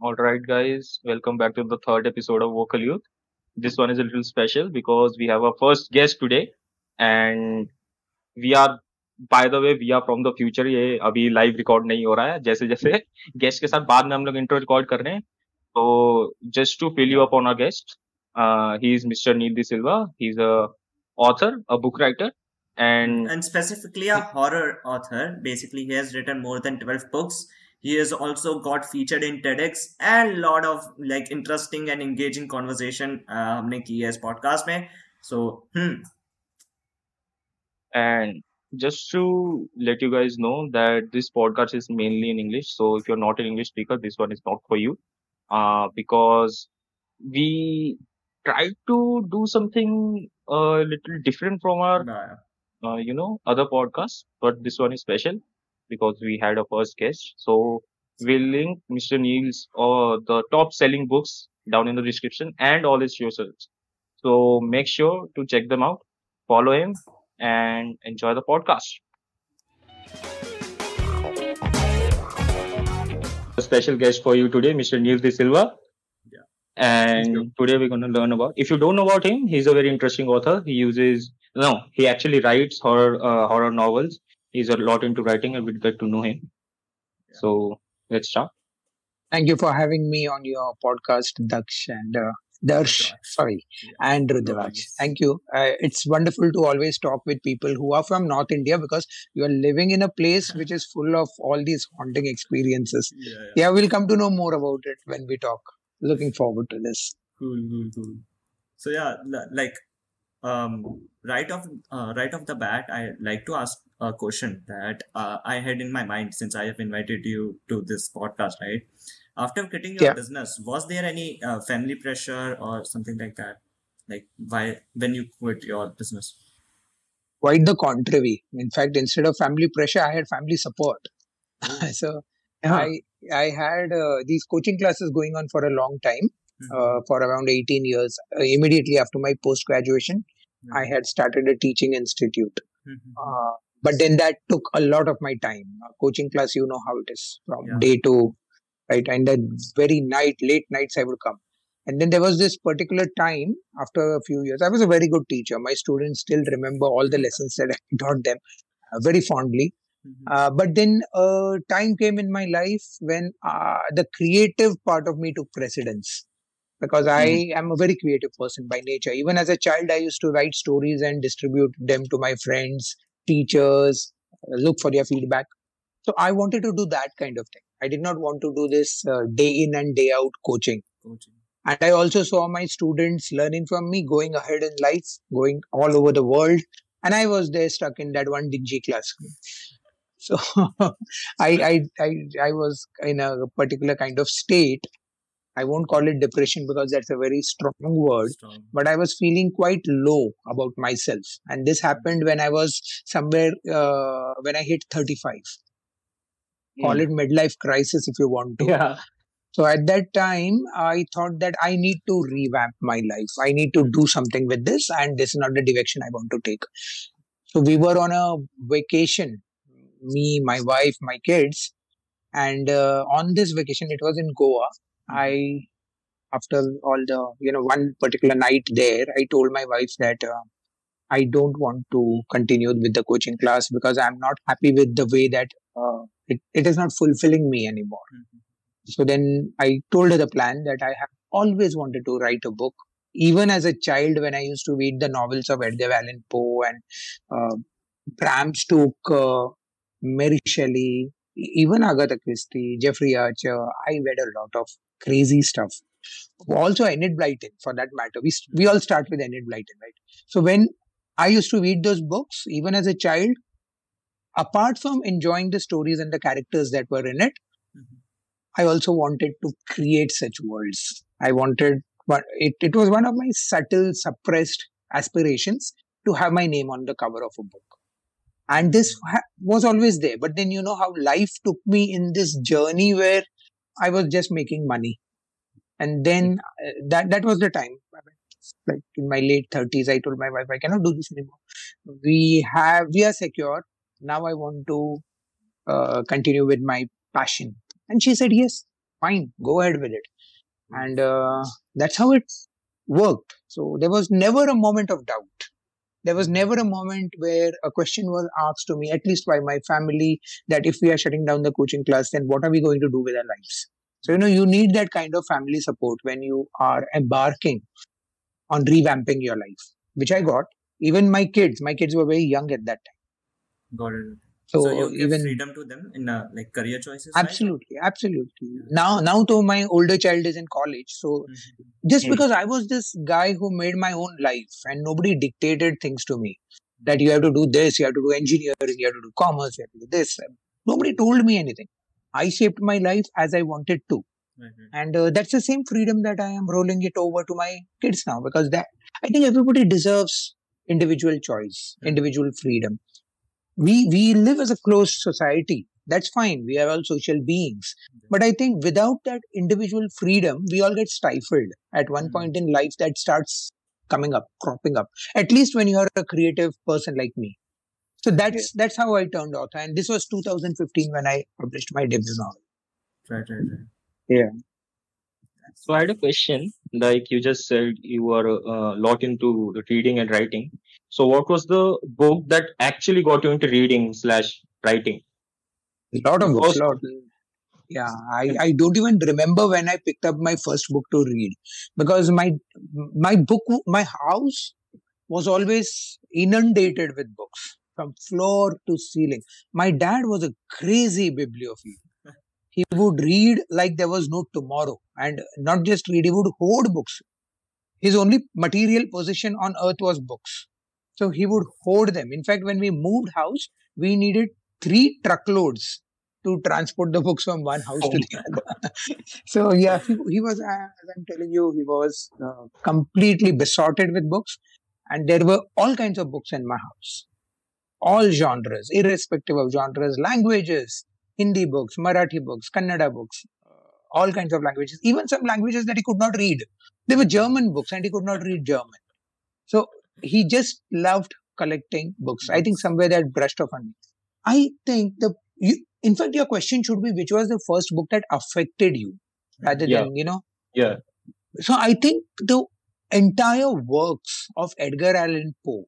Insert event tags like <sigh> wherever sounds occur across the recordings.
All right, guys, welcome back to the third episode of Vocal Youth. This one is a little special because we have our first guest today, and we are, by the way, we are from the future. ये अभी live record नहीं हो रहा है जैसे जैसे <laughs> guest के साथ बाद में हम लोग intro record कर रहे हैं तो just to fill you up on our guest, uh, he is Mr. Neil De Silva. He's a author, a book writer, and and specifically a horror author. Basically, he has written more than 12 books. He has also got featured in TEDx and lot of like interesting and engaging conversation uh, हमने की है इस podcast में. So, hmm. And just to let you guys know that this podcast is mainly in English. So if you're not an English speaker, this one is not for you. Uh, because we try to do something a little different from our, Yeah. uh, you know, other podcasts. But this one is special because we had a first guest. So we'll link Mr. Neil's uh, the top selling books down in the description and all his socials. So make sure to check them out, follow him, and enjoy the podcast. A special guest for you today, Mr. Neil D'silva. Yeah. And today we're going to learn about. If you don't know about him, he's a very interesting author. He uses no, he actually writes horror uh, horror novels. He's a lot into writing, and we'd get to know him. Yeah. So let's start. Thank you for having me on your podcast, Daksh and uh, Darsh. Rudraj. Sorry, Yeah. and No Rudraj. worries. Thank you. Uh, it's wonderful to always talk with people who are from North India because you are living in a place which is full of all these haunting experiences. Yeah, yeah. Yeah, we'll come to know more about it when we talk. Looking forward to this. Cool, cool, cool. So yeah, like um, right off uh, right off the bat, I like to ask a question that uh, I had in my mind since I have invited you to this podcast. Right after quitting your Yeah. business, was there any uh, family pressure or something like that? Like why when you quit your business? Quite the contrary. In fact, instead of family pressure, I had family support. Oh. <laughs> so Yeah. I I had uh, these coaching classes going on for a long time. Mhm. uh, for around 18 years. Uh, immediately after my post graduation, I had started a teaching institute. Mhm. Uh, but then that took a lot of my time. Uh, coaching class, you know how it is from Yeah. day to right, and that very night, late nights, I would come. And then there was this particular time after a few years. I was a very good teacher. My students still remember all the lessons that I <laughs> taught them uh, very fondly. Mhm. Uh, but then uh, time came in my life when uh, the creative part of me took precedence because I am a very creative person by nature. Even as a child, I used to write stories and distribute them to my friends, teachers, uh, look for their feedback. So I wanted to do that kind of thing. I did not want to do this uh, day in and day out coaching. Coaching. And I also saw my students learning from me, going ahead in life, going all over the world. And I was there stuck in that one Digi classroom. <laughs> So <laughs> I, I, I, I was in a particular kind of state. I won't call it depression because that's a very strong word, Strong. but I was feeling quite low about myself. And this happened when I was somewhere, uh, when I hit 35. Call it midlife crisis if you want to. Yeah. So at that time, I thought that I need to revamp my life. I need to do something with this, and this is not the direction I want to take. So we were on a vacation, me, my wife, my kids, and uh, on this vacation, it was in Goa. I, after all the, you know, one particular night there, I told my wife that uh, I don't want to continue with the coaching class because I'm not happy with the way that uh, it, it is not fulfilling me anymore. Mhm. So then I told her the plan that I have always wanted to write a book. Even as a child, when I used to read the novels of Edgar Allan Poe and uh, Bram Stoker, Mary Shelley, even Agatha Christie, Jeffrey Archer, I read a lot of crazy stuff. Also, Enid Blyton, for that matter. We, we all start with Enid Blyton, right? So when I used to read those books, even as a child, apart from enjoying the stories and the characters that were in it, Mhm. I also wanted to create such worlds. I wanted, but it, it was one of my subtle, suppressed aspirations to have my name on the cover of a book. And this ha- was always there. But then you know how life took me in this journey where I was just making money. And then uh, that, that was the time. Like in my late 30s, I told my wife, I cannot do this anymore. We have, we are secure. Now I want to uh, continue with my passion. And she said, yes. fine, go ahead with it. And uh, that's how it worked. So there was never a moment of doubt. There was never a moment where a question was asked to me, at least by my family, that if we are shutting down the coaching class, then what are we going to do with our lives? So, you know, you need that kind of family support when you are embarking on revamping your life, which I got. Even my kids, my kids were very young at that time. Got it. So, So, you give even freedom to them in uh, like career choices. right? absolutely, absolutely. Now, now, though my older child is in college, so Mhm. just Hmm. because I was this guy who made my own life and nobody dictated things to me that you have to do this, you have to do engineering, you have to do commerce, you have to do this. Nobody told me anything. I shaped my life as I wanted to. Right, right. And uh, that's the same freedom that I am rolling it over to my kids now because that I think everybody deserves individual choice, Hmm. individual freedom. We we live as a closed society. That's fine. We are all social beings. But I think without that individual freedom, we all get stifled at one Mhm. point in life that starts coming up, cropping up. At least when you're a creative person like me. So that's that's how I turned author. And this was 2015 when I published my debut novel. Right, right, right. Yeah. So I had a question. Like you just said, you were a uh, lot into the reading and writing. So what was the book that actually got you into reading slash writing? A lot of books. Lot. Yeah, I, I don't even remember when I picked up my first book to read because my my book my house was always inundated with books from floor to ceiling. My dad was a crazy bibliophile. He would read like there was no tomorrow, and not just read; he would hoard books. His only material possession on earth was books, so he would hoard them. In fact, when we moved house, we needed three truckloads to transport the books from one house to the other. <laughs> so yeah, he, he was, uh, as I'm telling you, he was uh, completely besotted with books, and there were all kinds of books in my house, all genres, irrespective of genres, languages, Hindi books, Marathi books, Kannada books, uh, all kinds of languages, even some languages that he could not read. They were German books, and he could not read German. So he just loved collecting books. I think somewhere that brushed off on me. I think the you, in fact your question should be which was the first book that affected you rather Yeah. than you know Yeah. so I think the entire works of Edgar Allan Poe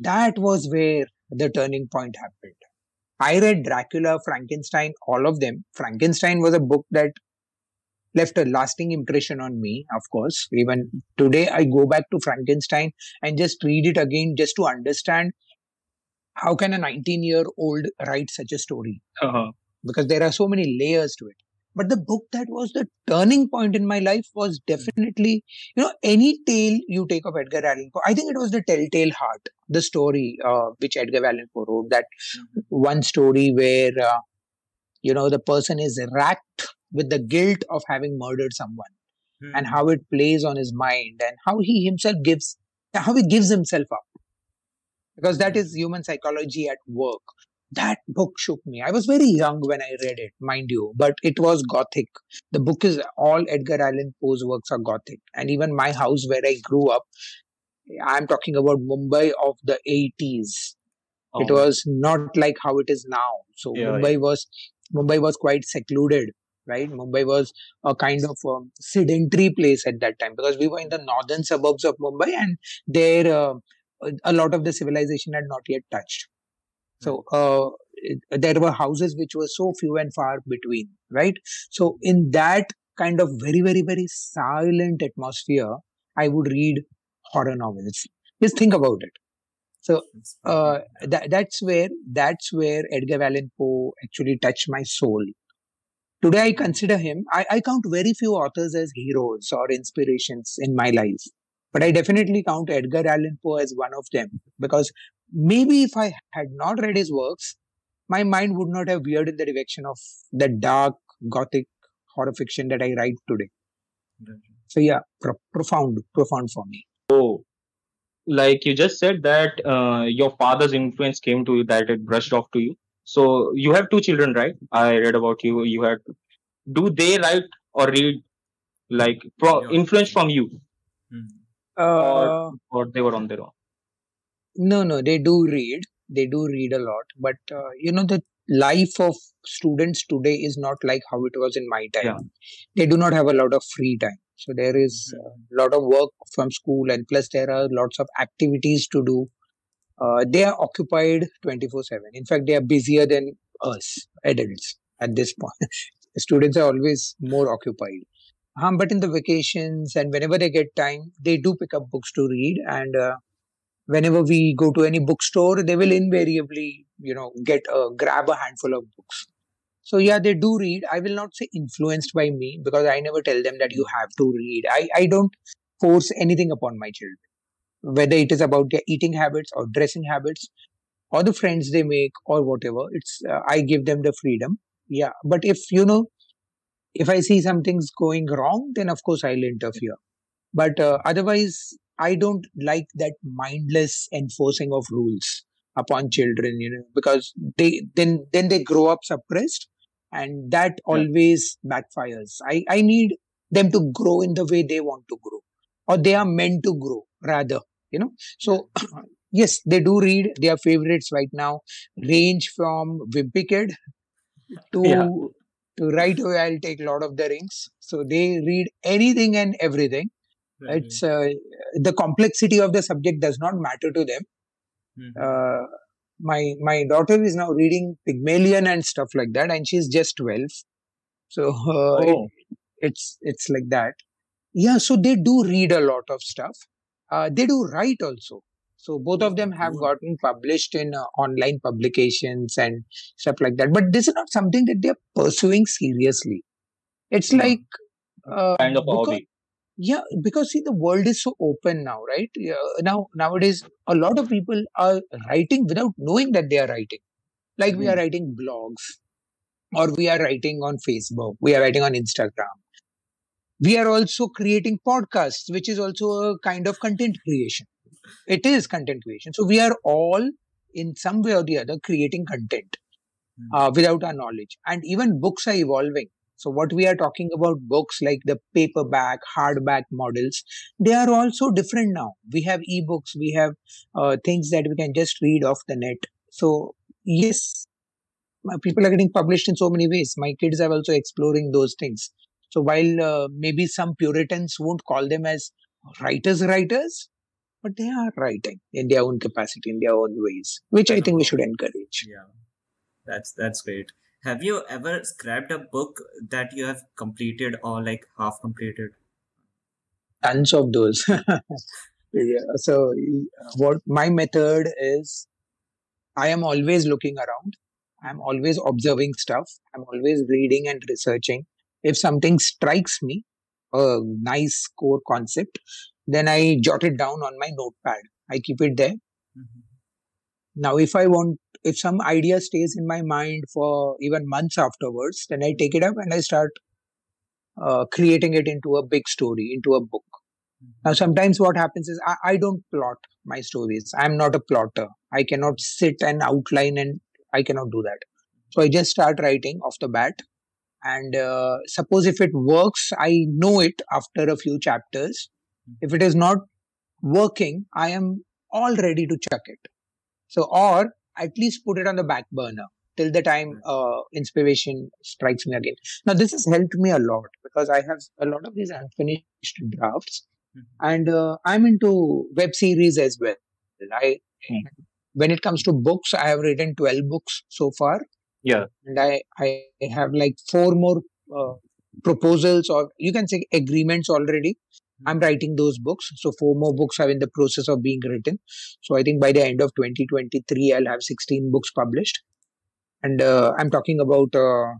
that was where the turning point happened. I read Dracula, Frankenstein, all of them. Frankenstein was a book that left a lasting impression on me, of course. Even today, I go back to Frankenstein and just read it again just to understand how can a 19 year old write such a story Uh-huh. because there are so many layers to it. But the book that was the turning point in my life was definitely, you know, any tale you take of Edgar Allan Poe. I think it was the Telltale Heart, the story uh, which Edgar Allan Poe wrote. That one story where, uh, you know, the person is racked with the guilt of having murdered someone Hmm. and how it plays on his mind and how he himself gives, how he gives himself up. Because that is human psychology at work that book shook me. I was very young when I read it, mind you, but it was gothic. The book is all Edgar Allan Poe's works are gothic. And even my house where I grew up, I'm talking about Mumbai of the 80s. It Oh. was not like how it is now. So Yeah, Mumbai was Mumbai was quite secluded, right? Mumbai was a kind of um, sedentary place at that time because we were in the northern suburbs of Mumbai, and there uh, a lot of the civilization had not yet touched. So uh, there were houses which were so few and far between, right? So in that kind of very, very, very silent atmosphere, I would read horror novels. Just think about it. So uh, that, that's where that's where Edgar Allan Poe actually touched my soul. Today, I consider him. I, I count very few authors as heroes or inspirations in my life, but I definitely count Edgar Allan Poe as one of them because maybe if I had not read his works, my mind would not have veered in the direction of the dark gothic horror fiction that I write today. Right, right. So yeah, pro- profound, profound for me. So, like you just said that uh, your father's influence came to you, that it brushed off to you. So you have two children, right? I read about you. You had. Do they write or read, like pro- Yeah. influence from you, Hmm. Uh, or they were on their own? No, no, they do read. They do read a lot, but uh, you know the life of students today is not like how it was in my time. Yeah. They do not have a lot of free time. So there is a lot of work from school, and plus there are lots of activities to do. Uh, they are occupied 24 7. In fact, they are busier than us, adults, at this point. <laughs> Students are always more occupied. Um, but in the vacations and whenever they get time, they do pick up books to read. And uh, whenever we go to any bookstore, they will invariably, you know, get uh, grab a handful of books. So yeah, they do read. I will not say influenced by me because I never tell them that you have to read. I, I don't force anything upon my children, whether it is about their eating habits or dressing habits or the friends they make or whatever. It's uh, I give them the freedom. Yeah, but if you know, if I see something's going wrong, then of course I'll interfere. But uh, otherwise, I don't like that mindless enforcing of rules upon children. You know, because they then then they grow up suppressed and that Yeah. always backfires i i need them to grow in the way they want to grow or they are meant to grow rather you know so <clears throat> yes they do read their favorites right now range from wimpy kid to Yeah. to right away i'll take lord of the rings so they read anything and everything Right. it's uh, the complexity of the subject does not matter to them Mhm. uh, my my daughter is now reading Pygmalion and stuff like that, and she's just twelve. So uh, it, Oh, it's it's like that. Yeah, so they do read a lot of stuff. Uh, they do write also. So both of them have Cool. gotten published in uh, online publications and stuff like that. But this is not something that they are pursuing seriously. It's Yeah. like uh, kind of a hobby. Yeah, because see, the world is so open now, right? Yeah, now nowadays, a lot of people are writing without knowing that they are writing. Like we are writing blogs, or we are writing on Facebook, we are writing on Instagram. We are also creating podcasts, which is also a kind of content creation. It is content creation. So we are all, in some way or the other, creating content Mhm. uh, without our knowledge. And even books are evolving. So what we are talking about books like the paperback, hardback models, they are also different now. We have ebooks, we have uh, things that we can just read off the net. So yes, people are getting published in so many ways. My kids are also exploring those things. So while uh, maybe some Puritans won't call them as writers, writers, but they are writing in their own capacity, in their own ways, which I think we should encourage. Yeah, that's that's great. Have you ever scrapped a book that you have completed or like half completed? tons of those. <laughs> yeah, so what my method is, I am always looking around. I'm always observing stuff. I'm always reading and researching. If something strikes me, a nice core concept, then I jot it down on my notepad. I keep it there. Mhm. Now, if I want, if some idea stays in my mind for even months afterwards, then I take it up and I start uh, creating it into a big story, into a book. Now, sometimes what happens is I, I don't plot my stories. I'm not a plotter. I cannot sit and outline and I cannot do that. So I just start writing off the bat. And uh, suppose if it works, I know it after a few chapters. If it is not working, I am all ready to chuck it. So, or at least put it on the back burner till the time uh, inspiration strikes me again. Now, this has helped me a lot because I have a lot of these unfinished drafts Mhm. and uh, i'm into web series as well i Hmm. when it comes to books i have written 12 books so far Yeah. and i i have like four more uh, proposals or you can say agreements already i'm writing those books so four more books are in the process of being written so i think by the end of 2023 i'll have 16 books published and uh, i'm talking about uh,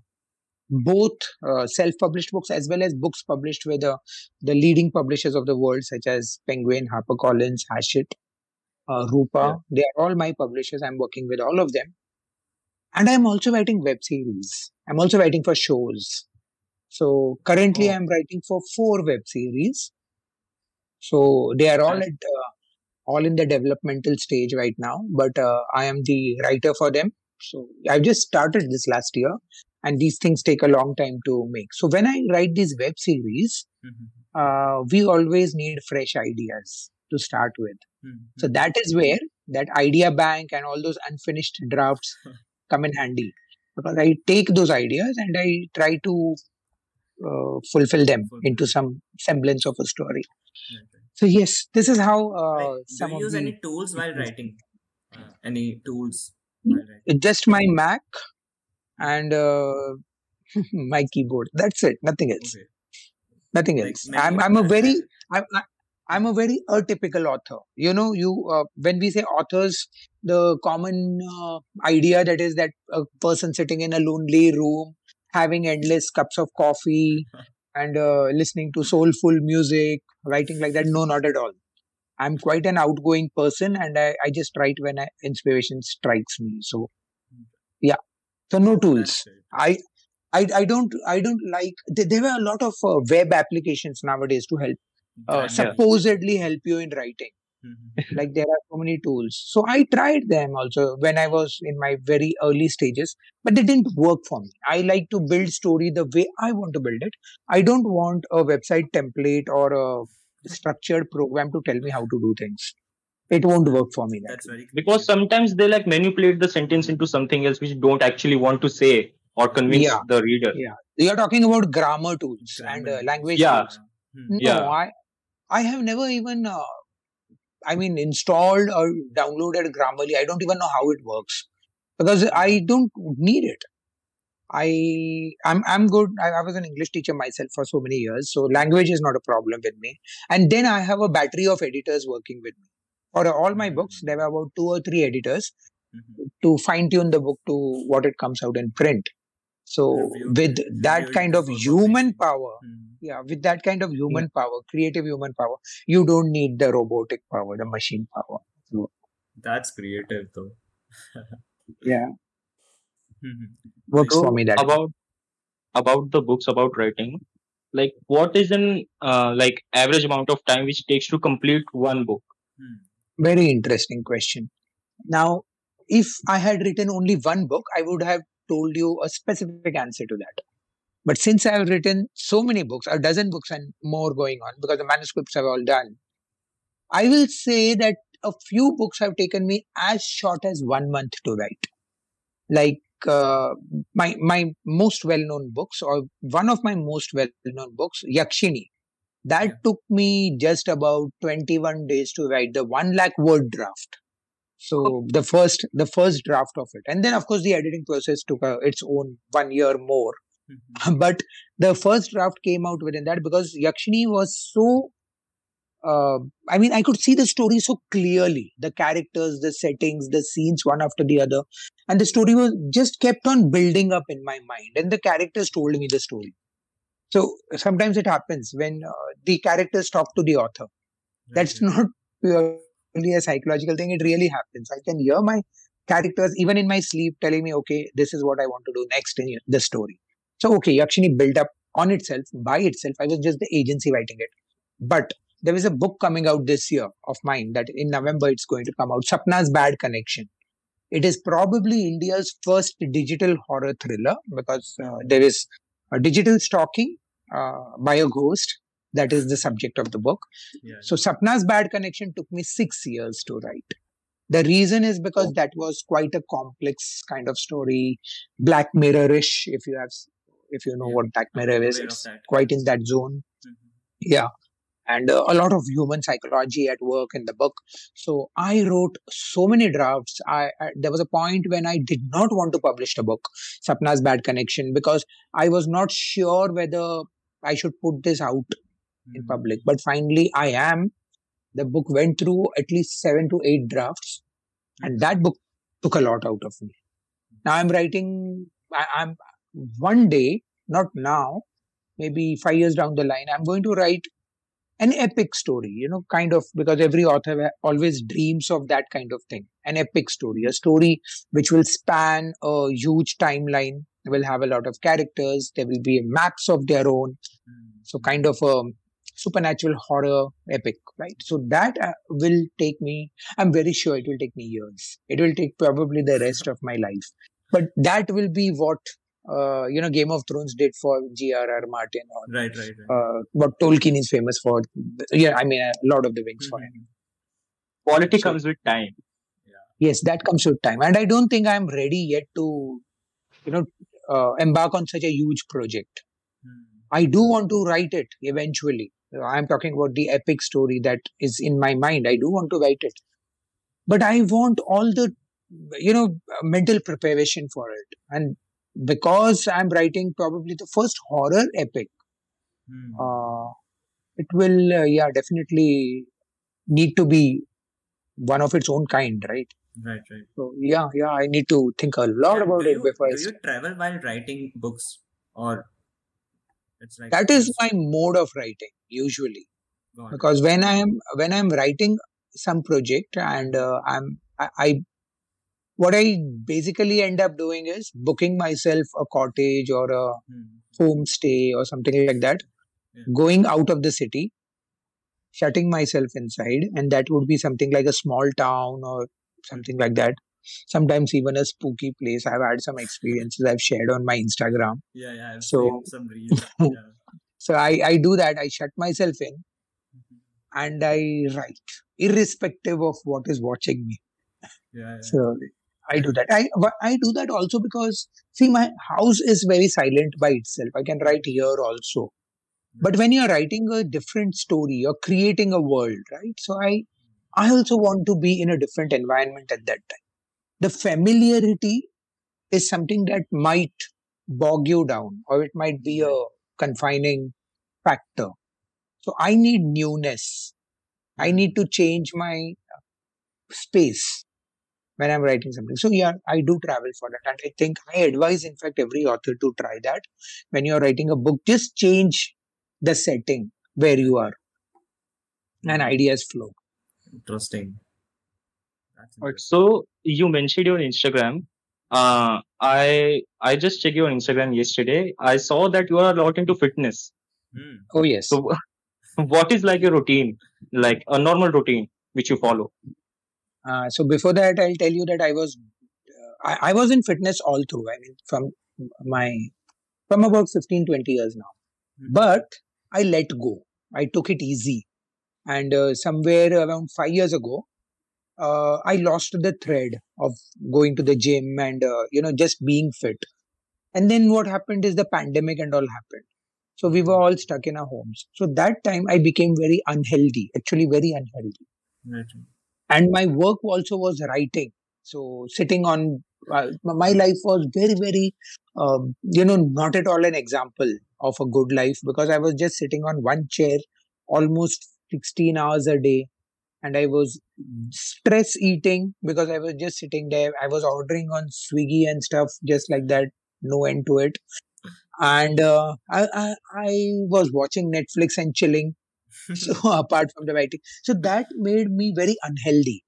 both uh, self-published books as well as books published with uh, the leading publishers of the world, such as Penguin, HarperCollins, Hachette, uh, Rupa. Yeah. They are all my publishers. I'm working with all of them. And I'm also writing web series. I'm also writing for shows. So currently, Oh. I'm writing for four web series. So they are all at uh, all in the developmental stage right now. But uh, I am the writer for them. So I've just started this last year, and these things take a long time to make. So when I write these web series, Mhm. uh, we always need fresh ideas to start with. Mhm. So that is where that idea bank and all those unfinished drafts come in handy. because I take those ideas and I try to uh, fulfill them into some semblance of a story. So yes, this is how uh, Like, do some you of use the any tools while writing? Uh, any tools while writing? just my Mac and uh, <laughs> my keyboard. That's it. Nothing else. Okay. Nothing else. many I'm I'm a very I'm I- I'm a very atypical author. You know, you uh, when we say authors, the common uh, idea that is that a person sitting in a lonely room, having endless cups of coffee, and uh, listening to soulful music, writing like that. No, not at all. I'm quite an outgoing person, and I, I just write when I, inspiration strikes me. So, yeah. So no tools. I, I I don't I don't like there, there were a lot of uh, web applications nowadays to help uh, supposedly help you in writing. Like there are so many tools so i tried them also when i was in my very early stages but they didn't work for me i like to build story the way i want to build it i don't want a website template or a structured program to tell me how to do things it won't work for me that That's way. very because sometimes they like manipulate the sentence into something else which don't actually want to say or convince Yeah. the reader. yeah you're talking about grammar tools and Grammar uh, tools. language Yeah. tools Mhm. no Yeah. i i have never even uh, i mean installed or downloaded grammarly i don't even know how it works because i don't need it. I i'm i'm good. I, I was an english teacher myself for so many years so language is not a problem with me. And then i have a battery of editors working with me. For all my books there were about two or three editors Mhm. to fine tune the book to what it comes out in print so with that kind of human power Mhm. yeah with that kind of human power creative human power you don't need the robotic power the machine power so, That's creative though. <laughs> yeah Mhm. works So for me that way. about about the books about writing, like what is an uh, like average amount of time which takes to complete one book? Mhm. very interesting question now if i had written only one book i would have told you a specific answer to that. But since i have written so many books a dozen books and more going on because the manuscripts are all done i will say that a few books have taken me as short as one month to write. Like uh, my my most well known books or one of my most well known books yakshini. That took me just about 21 days to write the 1 lakh word draft so the first the first draft of it. And then of course the editing process took uh, its own one year more. Mhm. <laughs> but the first draft came out within that because yakshini was so uh, i mean i could see the story so clearly. The characters the settings the scenes one after the other. And the story was just kept on building up in my mind. And the characters told me the story. So sometimes it happens when uh, the characters talk to the author. That's right. not purely a psychological thing it really happens. I can hear my characters even in my sleep telling me okay this is what i want to do next in the story. So okay yakshini built up on itself by itself. I was just the agency writing it. But there is a book coming out this year of mine that in november it's going to come out sapna's bad connection. It is probably india's first digital horror thriller because uh, there is a digital stalking uh, by a ghost that is the subject of the book Yeah. so Sapna's Bad Connection took me six years to write. The reason is because that was quite a complex kind of story, Black Mirror-ish. If you have, if you know Yeah, what Black Mirror is, it's quite in that zone. Mhm. Yeah, and uh, a lot of human psychology at work in the book. So I wrote so many drafts. I, I there was a point when I did not want to publish the book, Sapna's Bad Connection, because I was not sure whether I should put this out in Mhm. public. But finally, I am. The book went through at least seven to eight drafts, and that book took a lot out of me. Now I'm writing. I, I'm one day, not now, maybe five years down the line, I'm going to write an epic story. You know, kind of because every author always dreams of that kind of thing. An epic story, a story which will span a huge timeline. Will have a lot of characters. There will be maps of their own Mhm. so kind of a supernatural horror epic right so that uh, will take me i'm very sure it will take me years it will take probably the rest of my life but that will be what uh, you know game of thrones did for grr martin or Right, right, right. uh, what tolkien is famous for yeah i mean a lot of the wings for him Mhm. Quality So- comes with time. yes that comes with time and i don't think i'm ready yet to you know, uh, embark on such a huge project. Hmm. I do want to write it eventually. I'm talking about the epic story that is in my mind. I do want to write it, but I want all the, you know, mental preparation for it. And because I'm writing probably the first horror epic, Hmm. uh, it will, uh, yeah, definitely need to be one of its own kind, right? Right, right. So yeah, yeah, I need to think a lot Yeah, about it you, before I do you travel while writing books or it's like that is my mode of writing usually because when i am when i'm writing some project and uh, i'm I, I what i basically end up doing is booking myself a cottage or a Hmm. homestay or something like that Yeah. going out of the city shutting myself inside and that would be something like a small town or something like that sometimes even a spooky place i've had some experiences i've shared on my instagram Yeah, yeah. I've So- some reels. <laughs> Yeah. so i i do that i shut myself in Mhm. and I write, irrespective of what is watching me. Yeah, yeah. So I do that. I I do that also because see, my house is very silent by itself. I can write here also. But when you're writing a different story, you're creating a world, right? So I I also want to be in a different environment at that time. The familiarity is something that might bog you down or it might be a confining factor. So I need newness. I need to change my space when I'm writing something. So yeah, I do travel for that. And I think I advise, in fact, every author to try that. When you're writing a book, just change the setting where you are and ideas flow. Interesting. That's Alright, interesting. so you mentioned your Instagram. Uh, I I just checked your Instagram yesterday. I saw that you are a lot into fitness. Hmm. Oh, yes. So, <laughs> what is like a routine, like a normal routine which you follow? Uh, so before that, I'll tell you that I was uh, I, I was in fitness all through. I mean, from my from about 15, 20 years now. Mhm. But I let go. I took it easy, and uh, somewhere around five years ago, uh, I lost the thread of going to the gym and uh, you know just being fit. And then what happened is the pandemic and all happened. So we were all stuck in our homes. So that time I became very unhealthy, actually very unhealthy Right. and my work also was writing so sitting on uh, my life was very very um, you know not at all an example of a good life because i was just sitting on one chair almost 16 hours a day and i was stress eating because i was just sitting there. I was ordering on swiggy and stuff just like that no end to it. And uh, I, I i was watching netflix and chilling. <laughs> So <laughs> apart from the writing. So that made me very unhealthy.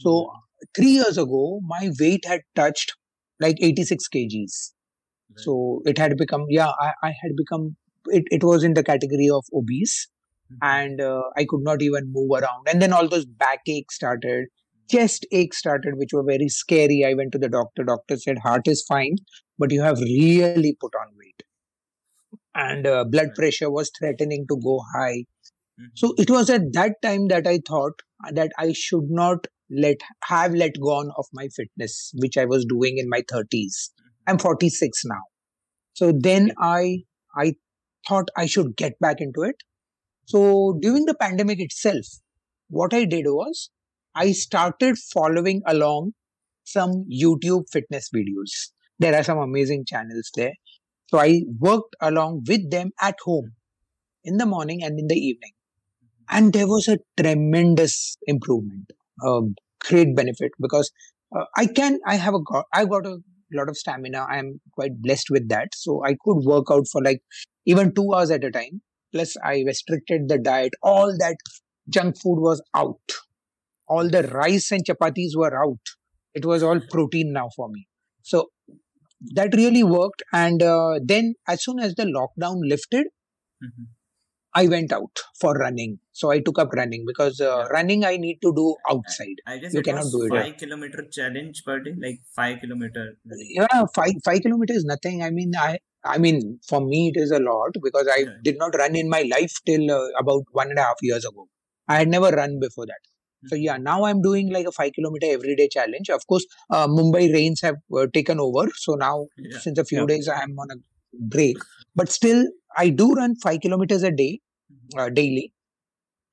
So three years ago my weight had touched like 86 kgs. Right. so it had become yeah i, I had become it, it was in the category of obese. And uh, i could not even move around. And then all those backaches started. Chest aches started which were very scary. I went to the doctor. Doctor said heart is fine but you have really put on weight. And uh, blood pressure was threatening to go high. Mhm. so it was at that time that I thought that I should not let have let gone of my fitness, which I was doing in my 30s. I'm 46 now. So then I I thought I should get back into it. So during the pandemic itself, what I did was I started following along some YouTube fitness videos. There are some amazing channels there. So I worked along with them at home in the morning and in the evening and there was a tremendous improvement a great benefit because uh, i can i have a i've got a lot of stamina i am quite blessed with that so i could work out for like even 2 hours at a time plus i restricted the diet all that junk food was out all the rice and chapatis were out it was all protein now for me so that really worked and uh, then as soon as the lockdown lifted Mhm. I went out for running. So I took up running because uh, Yeah. running I need to do outside. I guess You it cannot do it. five kilometer challenge per day, like five kilometer. Yeah, five five kilometers is nothing. I mean, I I mean for me it is a lot because I did not run in my life till uh, about one and a half years ago. I had never run before that. So yeah, now I'm doing like a five kilometer everyday challenge. Of course, uh, Mumbai rains have uh, taken over, so now Yeah. since a few Yeah. days I'm on a break. <laughs> But still, I do run five kilometers a day, uh, daily.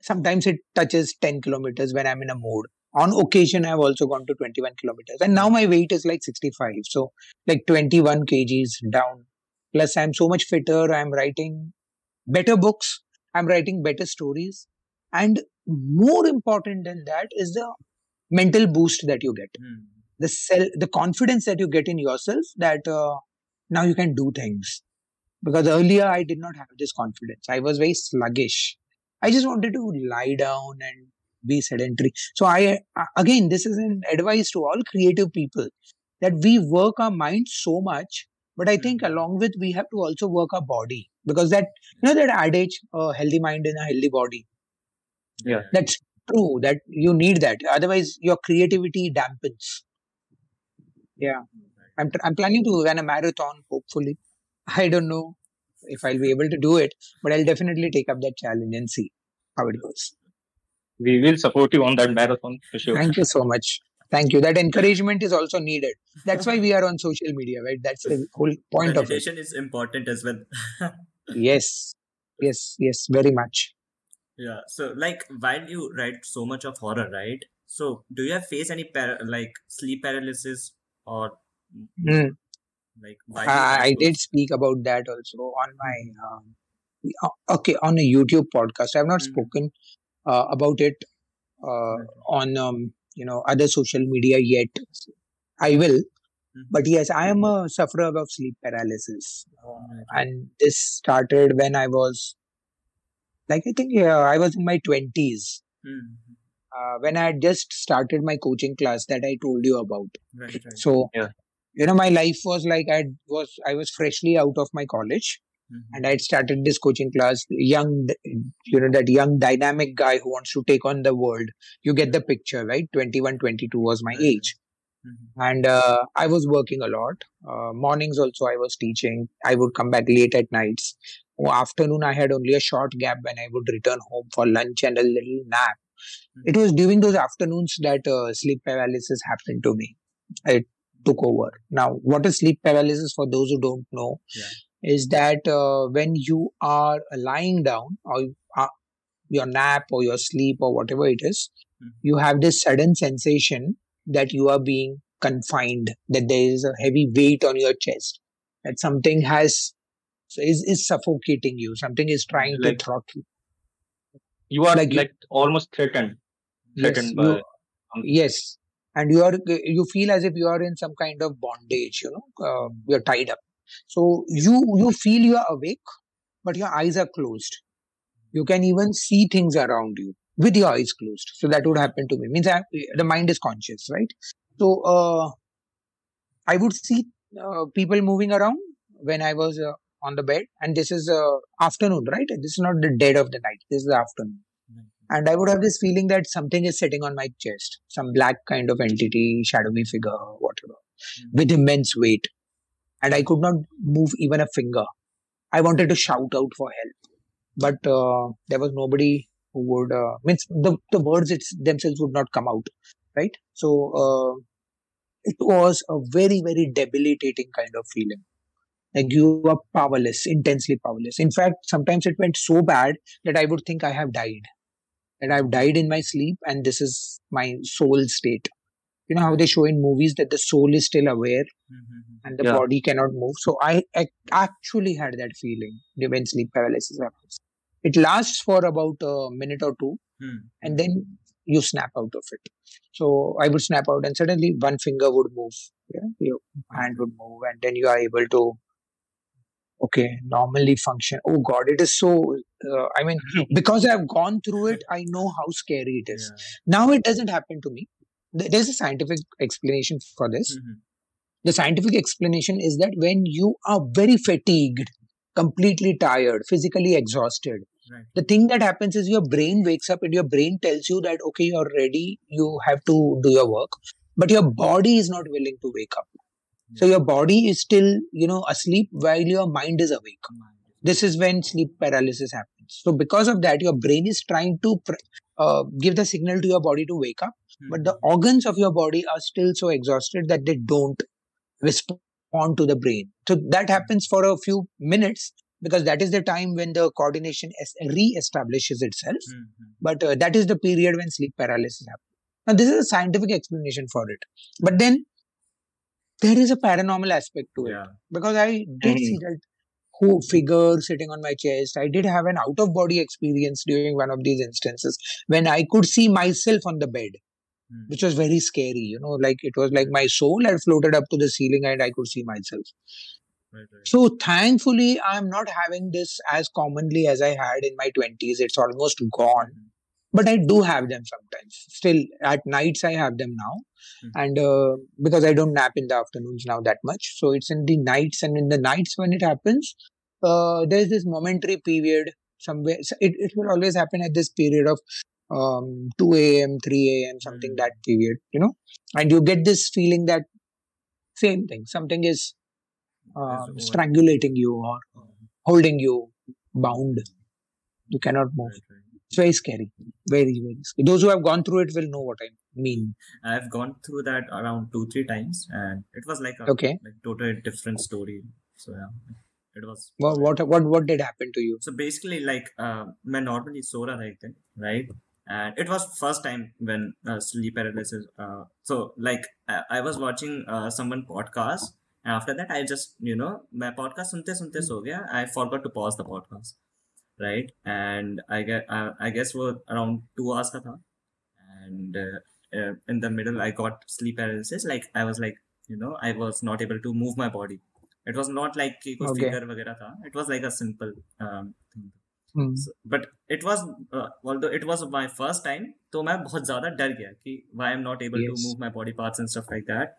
Sometimes it touches ten kilometers when I'm in a mood. On occasion, I've also gone to 21 kilometers, and now my weight is like 65, so like 21 kgs down. Plus, I'm so much fitter. I'm writing better books. I'm writing better stories, and more important than that is the mental boost that you get Hmm. the self the confidence that you get in yourself that uh, now you can do things because earlier i did not have this confidence i was very sluggish i just wanted to lie down and be sedentary so i uh, again this is an advice to all creative people that we work our mind so much but i think Mhm. along with we have to also work our body because that you know that adage a healthy mind in a healthy body. Yeah. that's true that you need that. Otherwise your creativity dampens. Yeah. I'm, I'm planning to run a marathon hopefully. <laughs> I don't know if i'll be able to do it but i'll definitely take up that challenge and see how it goes. We will support you on that marathon for sure. thank you so much thank you that encouragement is also needed that's why we are on social media right that's the whole point of it is important as well. <laughs> yes yes yes very much yeah. So, like, while you write so much of horror, right? So, do you have face any par- like sleep paralysis or Hmm. like? you I, I did speak about that also on my um, uh, okay on a YouTube podcast. I've not Mhm. spoken uh, about it uh, on um, you know other social media yet. I will, Mhm. but yes, I am a sufferer of sleep paralysis, Right. and this started when I was like I think yeah, I was in my twenties. Hmm. Uh, when I had just started my coaching class that I told you about. Right. Right. So, Yeah. you know, my life was like I was I was freshly out of my college, Mhm. and I started this coaching class. Young, you know, that young dynamic guy who wants to take on the world. You get the picture, right? 21, 22 was my age, Mhm. and uh, I was working a lot. Uh, mornings also I was teaching. I would come back late at nights. Oh, afternoon I had only a short gap when I would return home for lunch and a little nap. It was during those afternoons that uh, sleep paralysis happened to me. It took over. Now, what is sleep paralysis for those who don't know? Yeah. Is that uh, when you are lying down or uh, your nap or your sleep or whatever it is, Mhm. you have this sudden sensation that you are being confined, that there is a heavy weight on your chest, that something has is, is suffocating you, something is trying Like- to throttle. You You are Like like, you- almost threatened, Yes, threatened you- by. something. Yes, and you are you feel as if you are in some kind of bondage. You know, uh, you're tied up. So you you feel you are awake, but your eyes are closed. You can even see things around you with your eyes closed. So that would happen to me. Means I, the mind is conscious, right? So uh, I would see uh, people moving around when I was uh, on the bed, and this is uh, afternoon, right? This is not the dead of the night. This is the afternoon and I would have this feeling that something is sitting on my chest, some black kind of entity, shadowy figure, whatever, Mhm. with immense weight. And I could not move even a finger. I wanted to shout out for help, but uh, there was nobody who would, uh, means the, the words it's, themselves would not come out, right? So uh, it was a very, very debilitating kind of feeling. Like you are powerless, intensely powerless. In fact, sometimes it went so bad that I would think I have died that I've died in my sleep and this is my soul state. You know how they show in movies that the soul is still aware Mhm. and the Yeah. body cannot move. So I, I actually had that feeling when sleep paralysis happens. It lasts for about a minute or two Hmm. and then you snap out of it. So I would snap out and suddenly one finger would move. Yeah, your hand would move and then you are able to okay normally function oh god it is so uh, i mean <laughs> because i've gone through it i know how scary it is Yeah. now it doesn't happen to me Th- there's a scientific explanation for this. Mhm. the scientific explanation is that when you are very fatigued completely tired physically exhausted Right. the thing that happens is your brain wakes up and your brain tells you that okay you're ready you have to do your work but your body is not willing to wake up. So your body is still you know asleep while your mind is awake. This is when sleep paralysis happens. So because of that your brain is trying to pr- uh, give the signal to your body to wake up but the organs of your body are still so exhausted that they don't respond to the brain. So that happens for a few minutes because that is the time when the coordination es- re-establishes itself. Mhm. but uh, that is the period when sleep paralysis happens. Now this is a scientific explanation for it. But then there is a paranormal aspect to it. Yeah. because I did see that who figure sitting on my chest. I did have an out of body experience during one of these instances when I could see myself on the bed, Mm. which was very scary. You know, like it was like my soul had floated up to the ceiling and I could see myself. Right, right. So thankfully, I'm not having this as commonly as I had in my 20s. It's almost gone Mhm. but I do have them sometimes. Still, at nights I have them now, Mhm. and uh, because I don't nap in the afternoons now that much, so it's in the nights, and in the nights when it happens, uh, there's this momentary period somewhere. so It it will always happen at this period of um, 2 a.m., 3 a.m., something Mm. that period, you know, and you get this feeling that same thing, something is uh, over. strangulating you or Oh, holding you bound. You cannot move. right, right. It's very scary. Very, very scary. Those who have gone through it will know what I mean. I've gone through that around two, three times, and it was like a Okay. like totally different story. So yeah, it was. What what what, what did happen to you? So basically, like, uh, मैं normally सो रहा था एक दिन, right? And it was first time when uh, sleep paralysis. Uh, so like, I, I was watching uh, someone podcast. And after that, I just you know, मैं podcast सुनते सुनते सो गया. I forgot to pause the podcast, right? And I get, uh, I guess वो around two hours का था. And uh, uh, in the middle, I got sleep paralysis. Like I was like, you know, I was not able to move my body. It was not like कि कोई Okay. figure वगैरह था. It was like a simple um, thing. Hmm. So- but it was uh, although it was my first time तो मैं बहुत ज़्यादा डर गया कि why I'm not able Yes. to move my body parts and stuff like that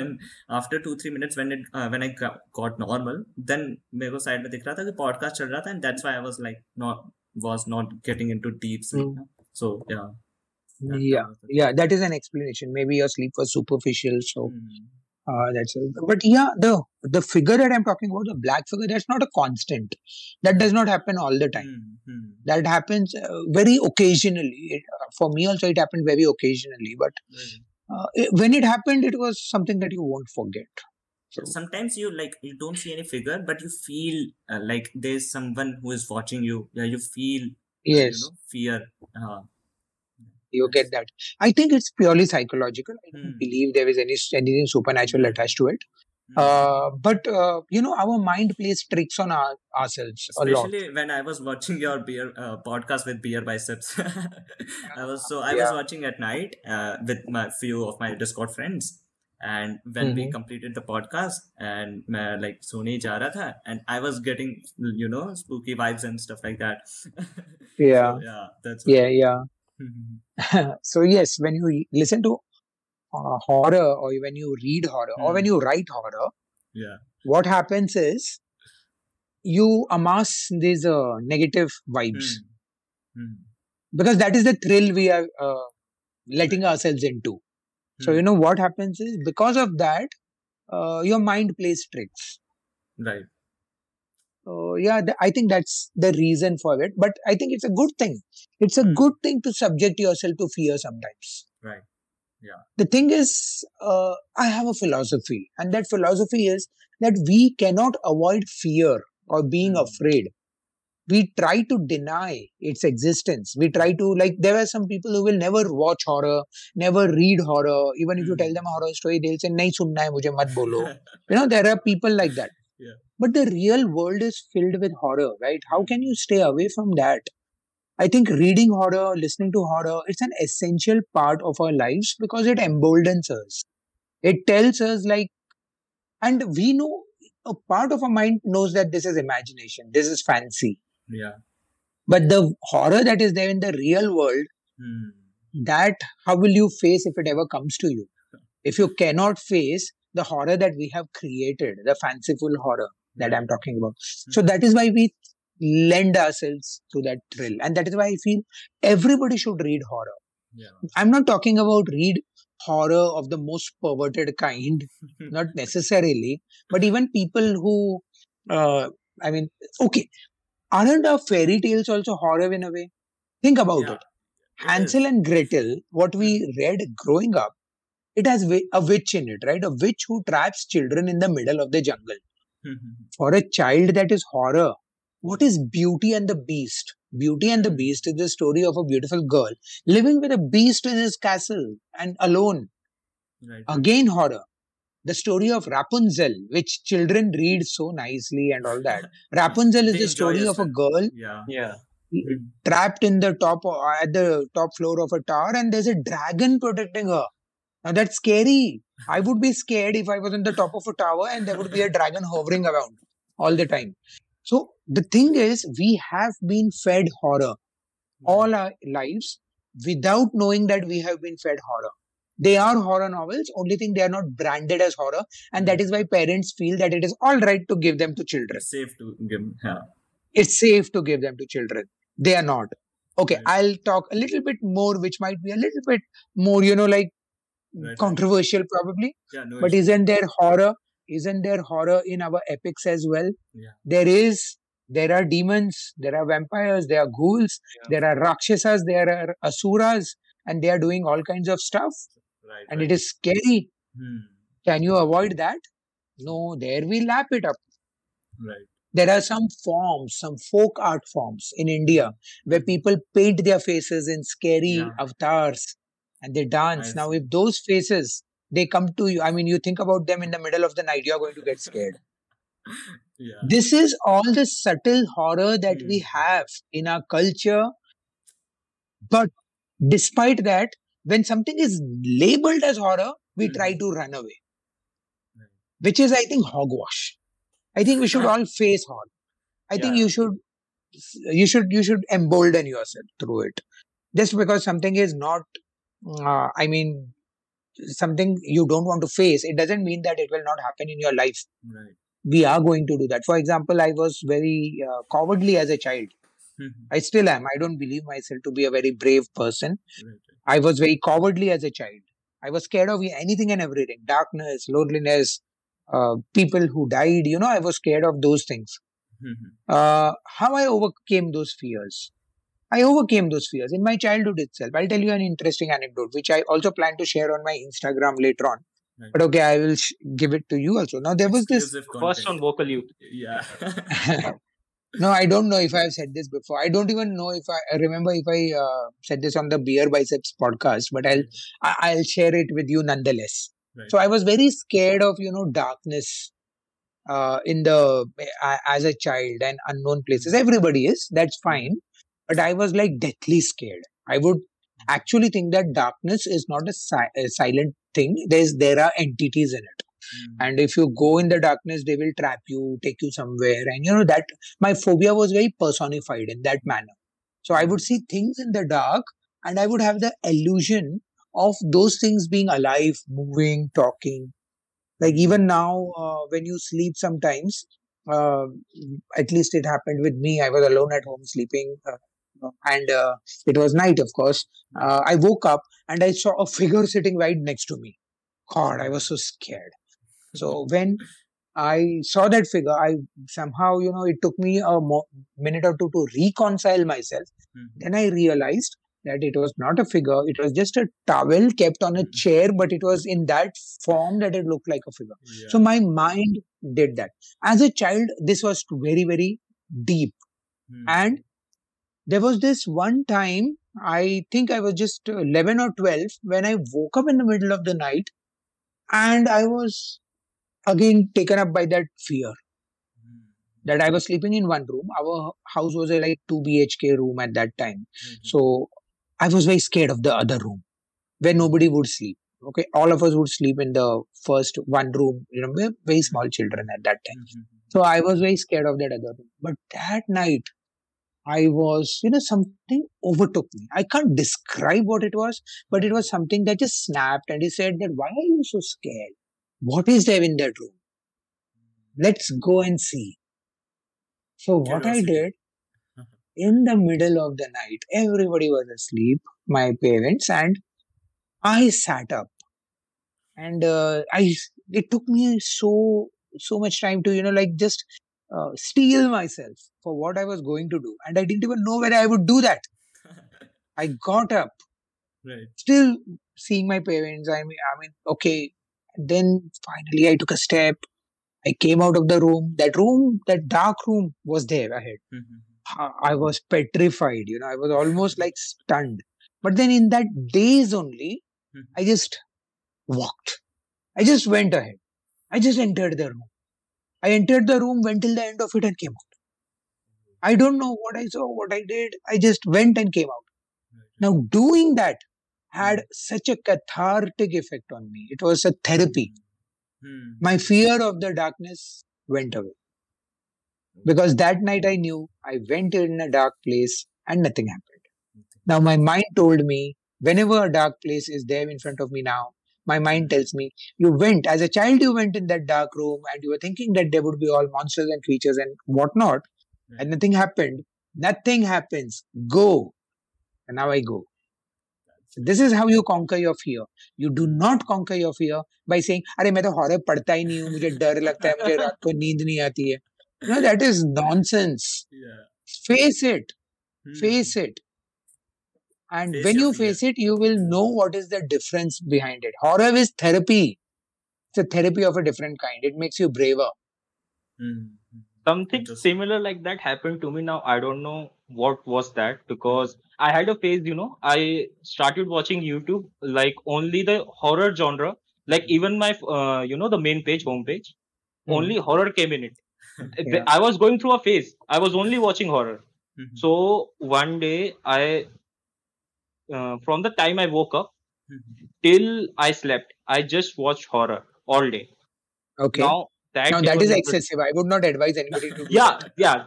and after two three minutes when it uh, when I got, got normal then मेरे को side में दिख रहा था कि podcast चल रहा था and that's why I was like not was not getting into deep sleep Hmm. so yeah that- that Yeah, was the- yeah, that is an explanation. Maybe your sleep was superficial, so Hmm. uh, that's it. But yeah, the the figure that I'm talking about, the black figure, that's not a constant. That does not happen all the time. Hmm, hmm. That happens uh, very occasionally. It, uh, for me also, it happened very occasionally. But Right. uh, it, when it happened, it was something that you won't forget. So, sometimes you like you don't see any figure but you feel uh, like there's someone who is watching you yeah you feel yes. you know fear uh, you get that. I think it's purely psychological. I don't mm. believe there is any anything supernatural attached to it. Hmm. Uh, but uh, you know our mind plays tricks on our, ourselves especially when i was watching your beer uh, podcast with beer biceps. <laughs> I was so i yeah. was watching at night uh, with my few of my discord friends. And when mm-hmm. we completed the podcast and uh, like sony ja tha, and i was getting you know spooky vibes and stuff like that. <laughs> Yeah. So, yeah that's yeah I mean. yeah. <laughs> so yes when you listen to uh, horror or when you read horror or when Hmm. you write horror yeah what happens is you amass these uh, negative vibes Hmm. Hmm. because that is the thrill we are uh, letting ourselves into so you Hmm. know what happens is because of that uh, your mind plays tricks right so yeah th- i think that's the reason for it. But i think it's a good thing. It's a Hmm. good thing to subject yourself to fear sometimes. Right. Yeah. The thing is uh, i have a philosophy. And that philosophy is that we cannot avoid fear or being Hmm. afraid. We try to deny its existence. We try to like there are some people who will never watch horror never read horror. Even if you Hmm. tell them a horror story they'll say nahi sunna hai mujhe mat bolo. <laughs> You know there are people like that Yeah. but the real world is filled with horror right? How can you stay away from that? I think reading horror listening to horror it's an essential part of our lives because it emboldens us. It tells us like and we know a part of our mind knows that this is imagination this is fancy. Yeah. But the horror that is there in the real world hmm. that how will you face if it ever comes to you? <laughs> If you cannot face the horror that we have created the fanciful horror that hmm. i'm talking about. So hmm. that is why we lend ourselves to that thrill. And that is why i feel everybody should read horror. Yeah. I'm not talking about read horror of the most perverted kind <laughs> not necessarily but even people who uh, i mean okay aren't our fairy tales also horror in a way? Think about Yeah. it. Hansel and Gretel, what we hmm. read growing up, it has a witch in it, right? A witch who traps children in the middle of the jungle. Hmm, hmm, hmm. For a child, that is horror. What is Beauty and the Beast? Beauty and the Beast is the story of a beautiful girl living with a beast in his castle and alone. right. Again, horror. The story of Rapunzel, which children read so nicely and all that. <laughs> Rapunzel is They the story of a girl Yeah. Yeah. trapped in the top uh, at the top floor of a tower and there's a dragon protecting her now that's scary i would be scared if i was on the top of a tower and there would be a dragon hovering around all the time so the thing is we have been fed horror all our lives without knowing that we have been fed horror they are horror novels only thing they are not branded as horror and that is why parents feel that it is all right to give them to children It's safe to give. Yeah. it's safe to give them to children. They are not. Okay, Right. I'll talk a little bit more, which might be a little bit more, you know, like Right, controversial probably. Yeah. No. But issues. isn't there horror? Isn't there horror in our epics as well? Yeah. There is. There are demons, there are vampires, there are ghouls, Yeah. there are rakshasas, there are asuras, and they are doing all kinds of stuff. Right. And right. it is scary. Hmm. Can you avoid that? No, there we lap it up. Right. there are some forms, some folk art forms in India where people paint their faces in scary Yeah. avatars and they dance. Now, if those faces they come to you, I mean, you think about them in the middle of the night, you're going to get scared. <laughs> Yeah. This is all the subtle horror that we Mm. have in our culture. But despite that, when something is labeled as horror, we Mm. try to run away, Right. which is, I think, hogwash. I think we should <laughs> all face horror. I think you should, you should, you should embolden yourself through it. Just because something is not, uh, I mean, something you don't want to face, it doesn't mean that it will not happen in your life Right. we are going to do that. For example, I was very uh, cowardly as a child. Mhm. I still am. I don't believe myself to be a very brave person. Right. I was very cowardly as a child. I was scared of anything and everything darkness, loneliness, uh, people who died. You know, I was scared of those things. Mhm. Uh, how I overcame those fears? I overcame those fears in my childhood itself. I'll tell you an interesting anecdote, which I also plan to share on my Instagram later on. Right. But okay, I will sh- give it to you also. Now, there was this First on vocal youth. Yeah. <laughs> no, I don't know if I've said this before. I don't even know if I, I remember if I uh, said this on the Beer Biceps podcast, but I'll I- I'll share it with you nonetheless. Right. So I was very scared of you know darkness uh, in the uh, as a child and unknown places. Everybody is that's fine, but I was like deathly scared. I would actually think that darkness is not a, si- a silent thing. There's there are entities in it Mm. and if you go in the darkness they will trap you take you somewhere and you know that my phobia was very personified in that manner so i would see things in the dark and i would have the illusion of those things being alive moving talking like even now uh, when you sleep sometimes uh, at least it happened with me i was alone at home sleeping uh, and uh, it was night of course uh, i woke up and i saw a figure sitting right next to me god i was so scared so when I saw that figure, I somehow, you know, it took me a mo- minute or two to reconcile myself. Mhm. Then I realized that it was not a figure; it was just a towel kept on a Mhm. chair, but it was in that form that it looked like a figure. Yeah. So my mind did that. As a child, this was very, very deep. Hmm. And there was this one time, I think I was just 11 or 12, when I woke up in the middle of the night and I was again taken up by that fear Hmm. that I was sleeping in one room. Our house was a like 2 BHK room at that time. Mhm. So I was very scared of the other room where nobody would sleep. Okay. All of us would sleep in the first one room, you know, we're very small children at that time. Mhm. So I was very scared of that other room. But that night, I was, you know, something overtook me. I can't describe what it was, but it was something that just snapped and he said that, why are you so scared? What is there in that room? Let's go and see. So what I did in the middle of the night, everybody was asleep, my parents, and I sat up. And uh, I, it took me so, so much time to, you know, like just uh, steel myself for what I was going to do. And I didn't even know whether I would do that. <laughs> I got up, Right. still seeing my parents. I mean, I mean, okay. Then finally, I took a step. I came out of the room. That room, that dark room, was there ahead. Mhm. I I was petrified. You know, I was almost like stunned. But then, in that daze only, Mhm. I just walked. I just went ahead. I just entered the room. I entered the room, went till the end of it, and came out. I don't know what I saw, what I did. I just went and came out. Now, doing that had such a cathartic effect on me. It was a therapy. Hmm. My fear of the darkness went away. Because that night I knew I went in a dark place and nothing happened. Now, my mind told me, whenever a dark place is there in front of me now, my mind tells me, you went, as a child, you went in that dark room and you were thinking that there would be all monsters and creatures and whatnot, and nothing happened. Nothing happens. Go. And now I go. So this is how you conquer your fear. You do not conquer your fear by saying, अरे मैं तो horror पढ़ता ही नहीं हूँ मुझे डर लगता है मुझे रात को नींद नहीं आती है No, that is nonsense. Yeah. Face it. Hmm. Face it. And Face when you fear. face it, you will know what is the difference behind it. Horror is therapy. It's a therapy of a different kind. It makes you braver. Hmm. Something similar like that happened to me now. I don't know what was that because I had a phase, you know, I started watching YouTube like only the horror genre. Like even my, uh, you know, the main page, homepage, Hmm. only horror came in it. <laughs> Yeah. I was going through a phase. I was only watching horror. Mhm. So one day I, uh, from the time I woke up Mhm. till I slept, I just watched horror all day. Okay. Now that, now that is excessive. I would not advise anybody to yeah that. yeah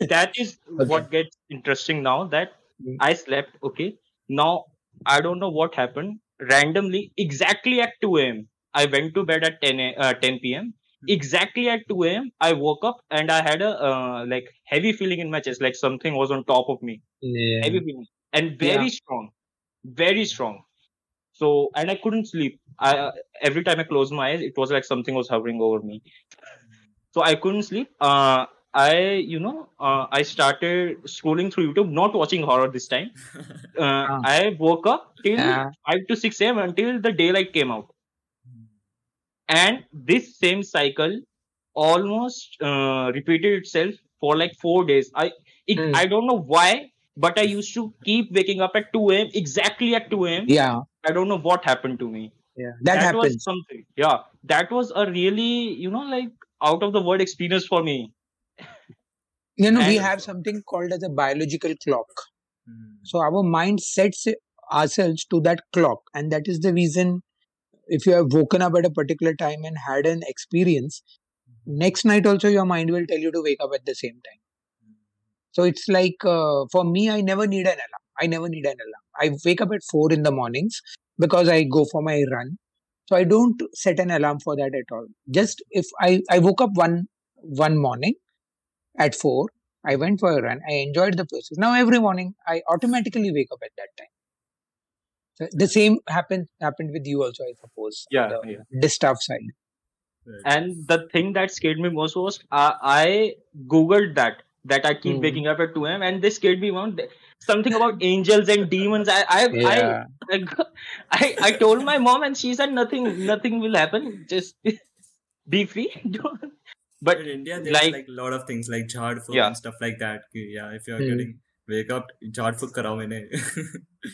that is <laughs> Okay. what gets interesting now that Mm. i slept okay now i don't know what happened randomly exactly at 2 a.m i went to bed at 10 a, uh, 10 p.m Hmm. exactly at 2 a.m i woke up and i had a uh, like heavy feeling in my chest like something was on top of me heavy feeling and very strong very strong. So and i couldn't sleep. I uh, every time i closed my eyes it was like something was hovering over me. So i couldn't sleep. Uh i you know uh, i started scrolling through youtube not watching horror this time. <laughs> Uh, Ah. i woke up till Yeah. 5 to 6 a.m until the daylight came out. And this same cycle almost uh, repeated itself for like four days. I it, Hmm. i don't know why but i used to keep waking up at 2 a.m exactly at 2 a.m Yeah. i don't know what happened to me Yeah. That, was something yeah that was a really you know like out of the world experience for me You know, we have something called as a biological clock. Hmm. So our mind sets ourselves to that clock, and that is the reason. If you have woken up at a particular time and had an experience, next night also your mind will tell you to wake up at the same time. So it's like uh, for me, I never need an alarm. I never need an alarm. I wake up at four in the mornings because I go for my run. So I don't set an alarm for that at all. Just if I I woke up one one morning at four, I went for a run. I enjoyed the process. Now every morning I automatically wake up at that time. So the same happened happened with you also, I suppose. yeah the yeah distuff side. Right. and the thing that scared me most was uh, i googled that that I keep mm. waking up at 2 a.m. and they scared me one something about angels and demons. I I, yeah. I <laughs> I, I told my mom and she said nothing nothing will happen. Just <laughs> be free. <laughs> but in India there's like, like a lot of things like jhad yeah. and stuff like that. Yeah, if you're mm. getting wake up jhad karao maine.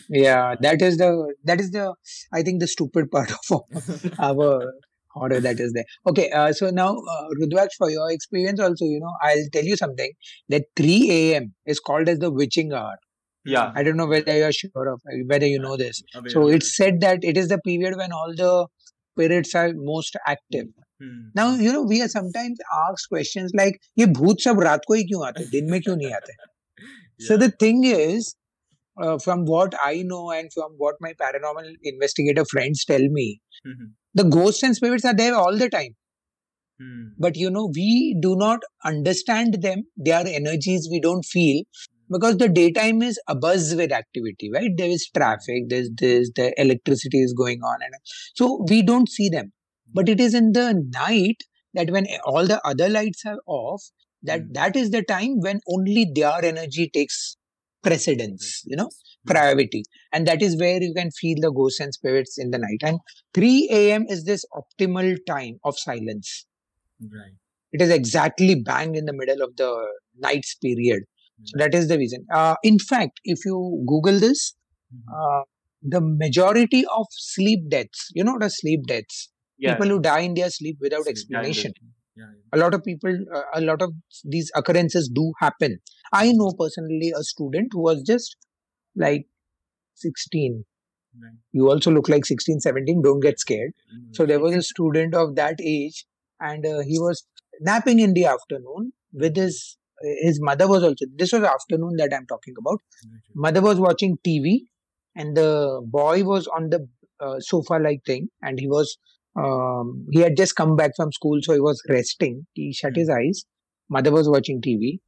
yeah, that is the that is the I think the stupid part of our horror that is there. Okay, uh, so now uh, Rudraksh, for your experience also, you know, I'll tell you something that 3 a.m. is called as the witching hour. yeah I don't know whether you're sure of whether you know this. Aware So of it's said that it is the period when all the spirits are most active. it. Hmm. Now, you know, we are sometimes asked questions like, ये भूत सब रात को ही क्यों आते हैं? दिन में क्यों नहीं आते? So Yeah. the thing is, uh, from what I know and from what my paranormal investigator friends tell me, Mhm. the ghosts and spirits are there all the time. Hmm. But you know, we do not understand them. They are energies we don't feel because the daytime is abuzz with activity, right? There is traffic, there's this, the electricity is going on, and so we don't see them. But it is in the night that when all the other lights are off, that Mm. that is the time when only their energy takes precedence, you know, priority. And that is where you can feel the ghosts and spirits in the night. And 3 a.m. is this optimal time of silence. Right. It is exactly bang in the middle of the night's period. So that is the reason. Uh, in fact, if you Google this, Mhm. uh, the majority of sleep deaths, you know, the sleep deaths, Yeah. people who die in their sleep without explanation. A lot of people, uh, a lot of these occurrences do happen. I know personally a student who was just like 16. Right. You also look like 16, 17. Don't get scared. Mm. So there was a student of that age, and uh, he was napping in the afternoon with his his mother was also. This was afternoon that I'm talking about. Mother was watching TV, and the boy was on the uh, sofa like thing, and he was um, he had just come back from school, so he was resting. He shut his eyes. Mother was watching TV,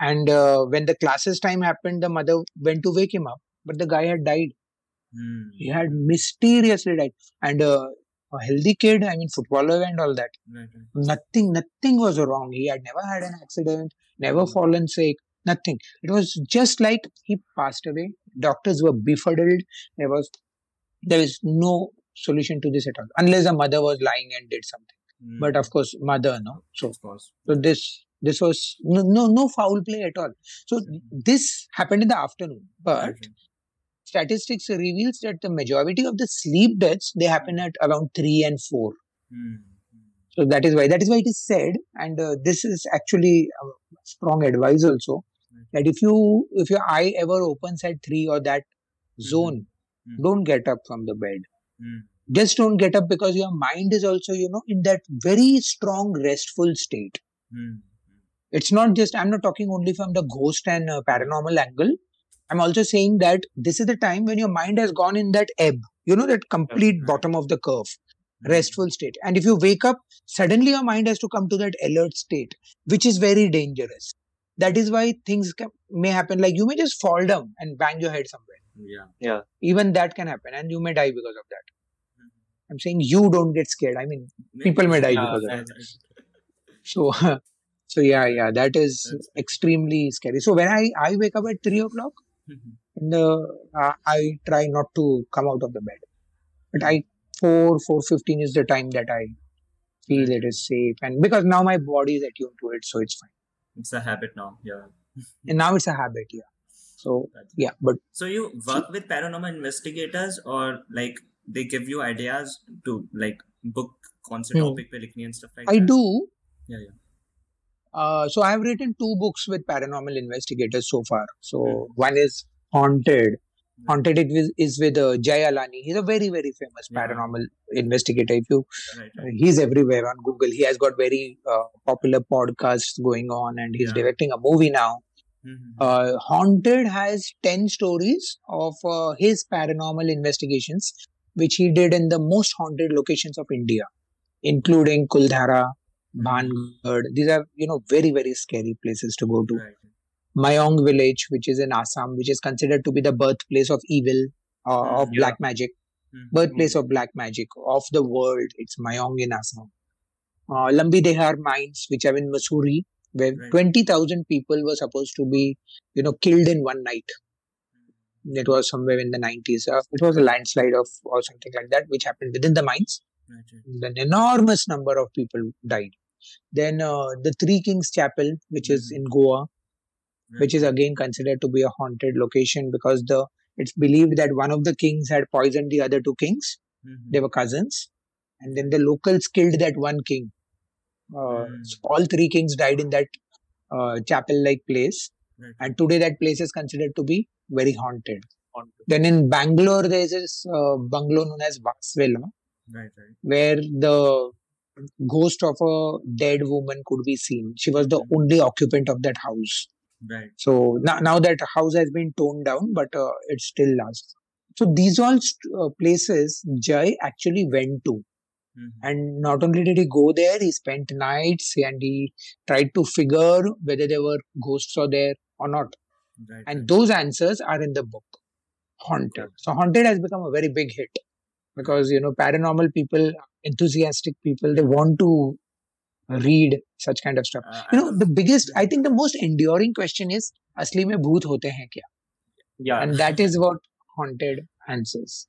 and uh, when the classes time happened, the mother went to wake him up, but the guy had died. Mm. He had mysteriously died, and uh, a healthy kid. I mean, footballer and all that. Right, right. Nothing, nothing was wrong. He had never had an accident, never fallen sick, nothing. It was just like he passed away. Doctors were befuddled. There was, there is no solution to this at all, unless the mother was lying and did something. Mm. But of course, mother, no. So, of course. so this, this was no, no, no foul play at all. So this happened in the afternoon, but right. statistics reveals that the majority of the sleep deaths they happen at around three and four. Mm. So that is why that is why it is said, and uh, this is actually a strong advice also that if you if your eye ever opens at three or that zone, Mhm. don't get up from the bed. Mm. Just don't get up because your mind is also you know in that very strong restful state. Mm. It's not just I'm not talking only from the ghost and uh, paranormal angle. I'm also saying that this is the time when your mind has gone in that ebb, you know, that complete right. bottom of the curve. Mm. restful state. And if you wake up, suddenly your mind has to come to that alert state, which is very dangerous. That is why things can, may happen. Like you may just fall down and bang your head somewhere. Yeah. yeah Even that can happen, and you may die because of that. Mhm. I'm saying you don't get scared. I mean, people may die Yeah, because of that. So, <laughs> so yeah, yeah, that is That's- extremely scary. So when I I wake up at three o'clock, Mhm. in the uh, I try not to come out of the bed, but I four four fifteen is the time that I feel it is safe, and because now my body is attuned to it, so it's fine. It's a habit now. Yeah. And now it's a habit, yeah. So That's- yeah, but So you work with paranormal investigators or like they give you ideas to like book कौन से Hmm. topic पे लिखनी है and stuff like I that? do. Yeah, yeah. Uh, so I have written two books with paranormal investigators so far. So Hmm. one is Haunted. Hmm. Haunted it with, is with uh, Jay Alani. He's a very very famous Yeah. paranormal investigator. If you Right, Uh, right. he's everywhere on Google. He has got very uh, popular podcasts going on, and he's Yeah. directing a movie now. Mhm. Uh, Haunted has ten stories of uh, his paranormal investigations, which he did in the most haunted locations of India, including Kuldhara, Bhangarh. These are you know very very scary places to go to. Right. Mayong village, which is in Assam, which is considered to be the birthplace of evil, uh, Mm, of black magic Mhm. birthplace of black magic of the world. It's Mayong in Assam. Uh, Lambi Dehar mines, which are in Mussoorie, where Right. 20,000 people were supposed to be, you know, killed in one night. It was somewhere in the 90s. Uh, it was a landslide of or something like that, which happened within the mines. Right. An enormous number of people died. Then uh, the Three Kings Chapel, which is in Goa, which is again considered to be a haunted location because the it's believed that one of the kings had poisoned the other two kings Mhm. they were cousins and then the locals killed that one king Mm. all three kings died in that uh, chapel like place Right. and today that place is considered to be very haunted Haunted. then in bangalore there is this uh, bungalow known as Vasvela, Right, right. where the ghost of a dead woman could be seen she was the Mhm. only occupant of that house Right. so now, now that house has been torn down, but uh, it still lasts. So these all st- uh, places Jay actually went to, Mm-hmm. And not only did he go there, he spent nights and he tried to figure whether there were ghosts or there or not. Right. And those answers are in the book, Haunted. Okay. So Haunted has become a very big hit because you know paranormal people, enthusiastic people, they want to read such kind of stuff. Uh, you know the biggest, I think the most enduring question is, "Asli mein bhoot hote hain kya?" Yeah, and that is what Haunted answers.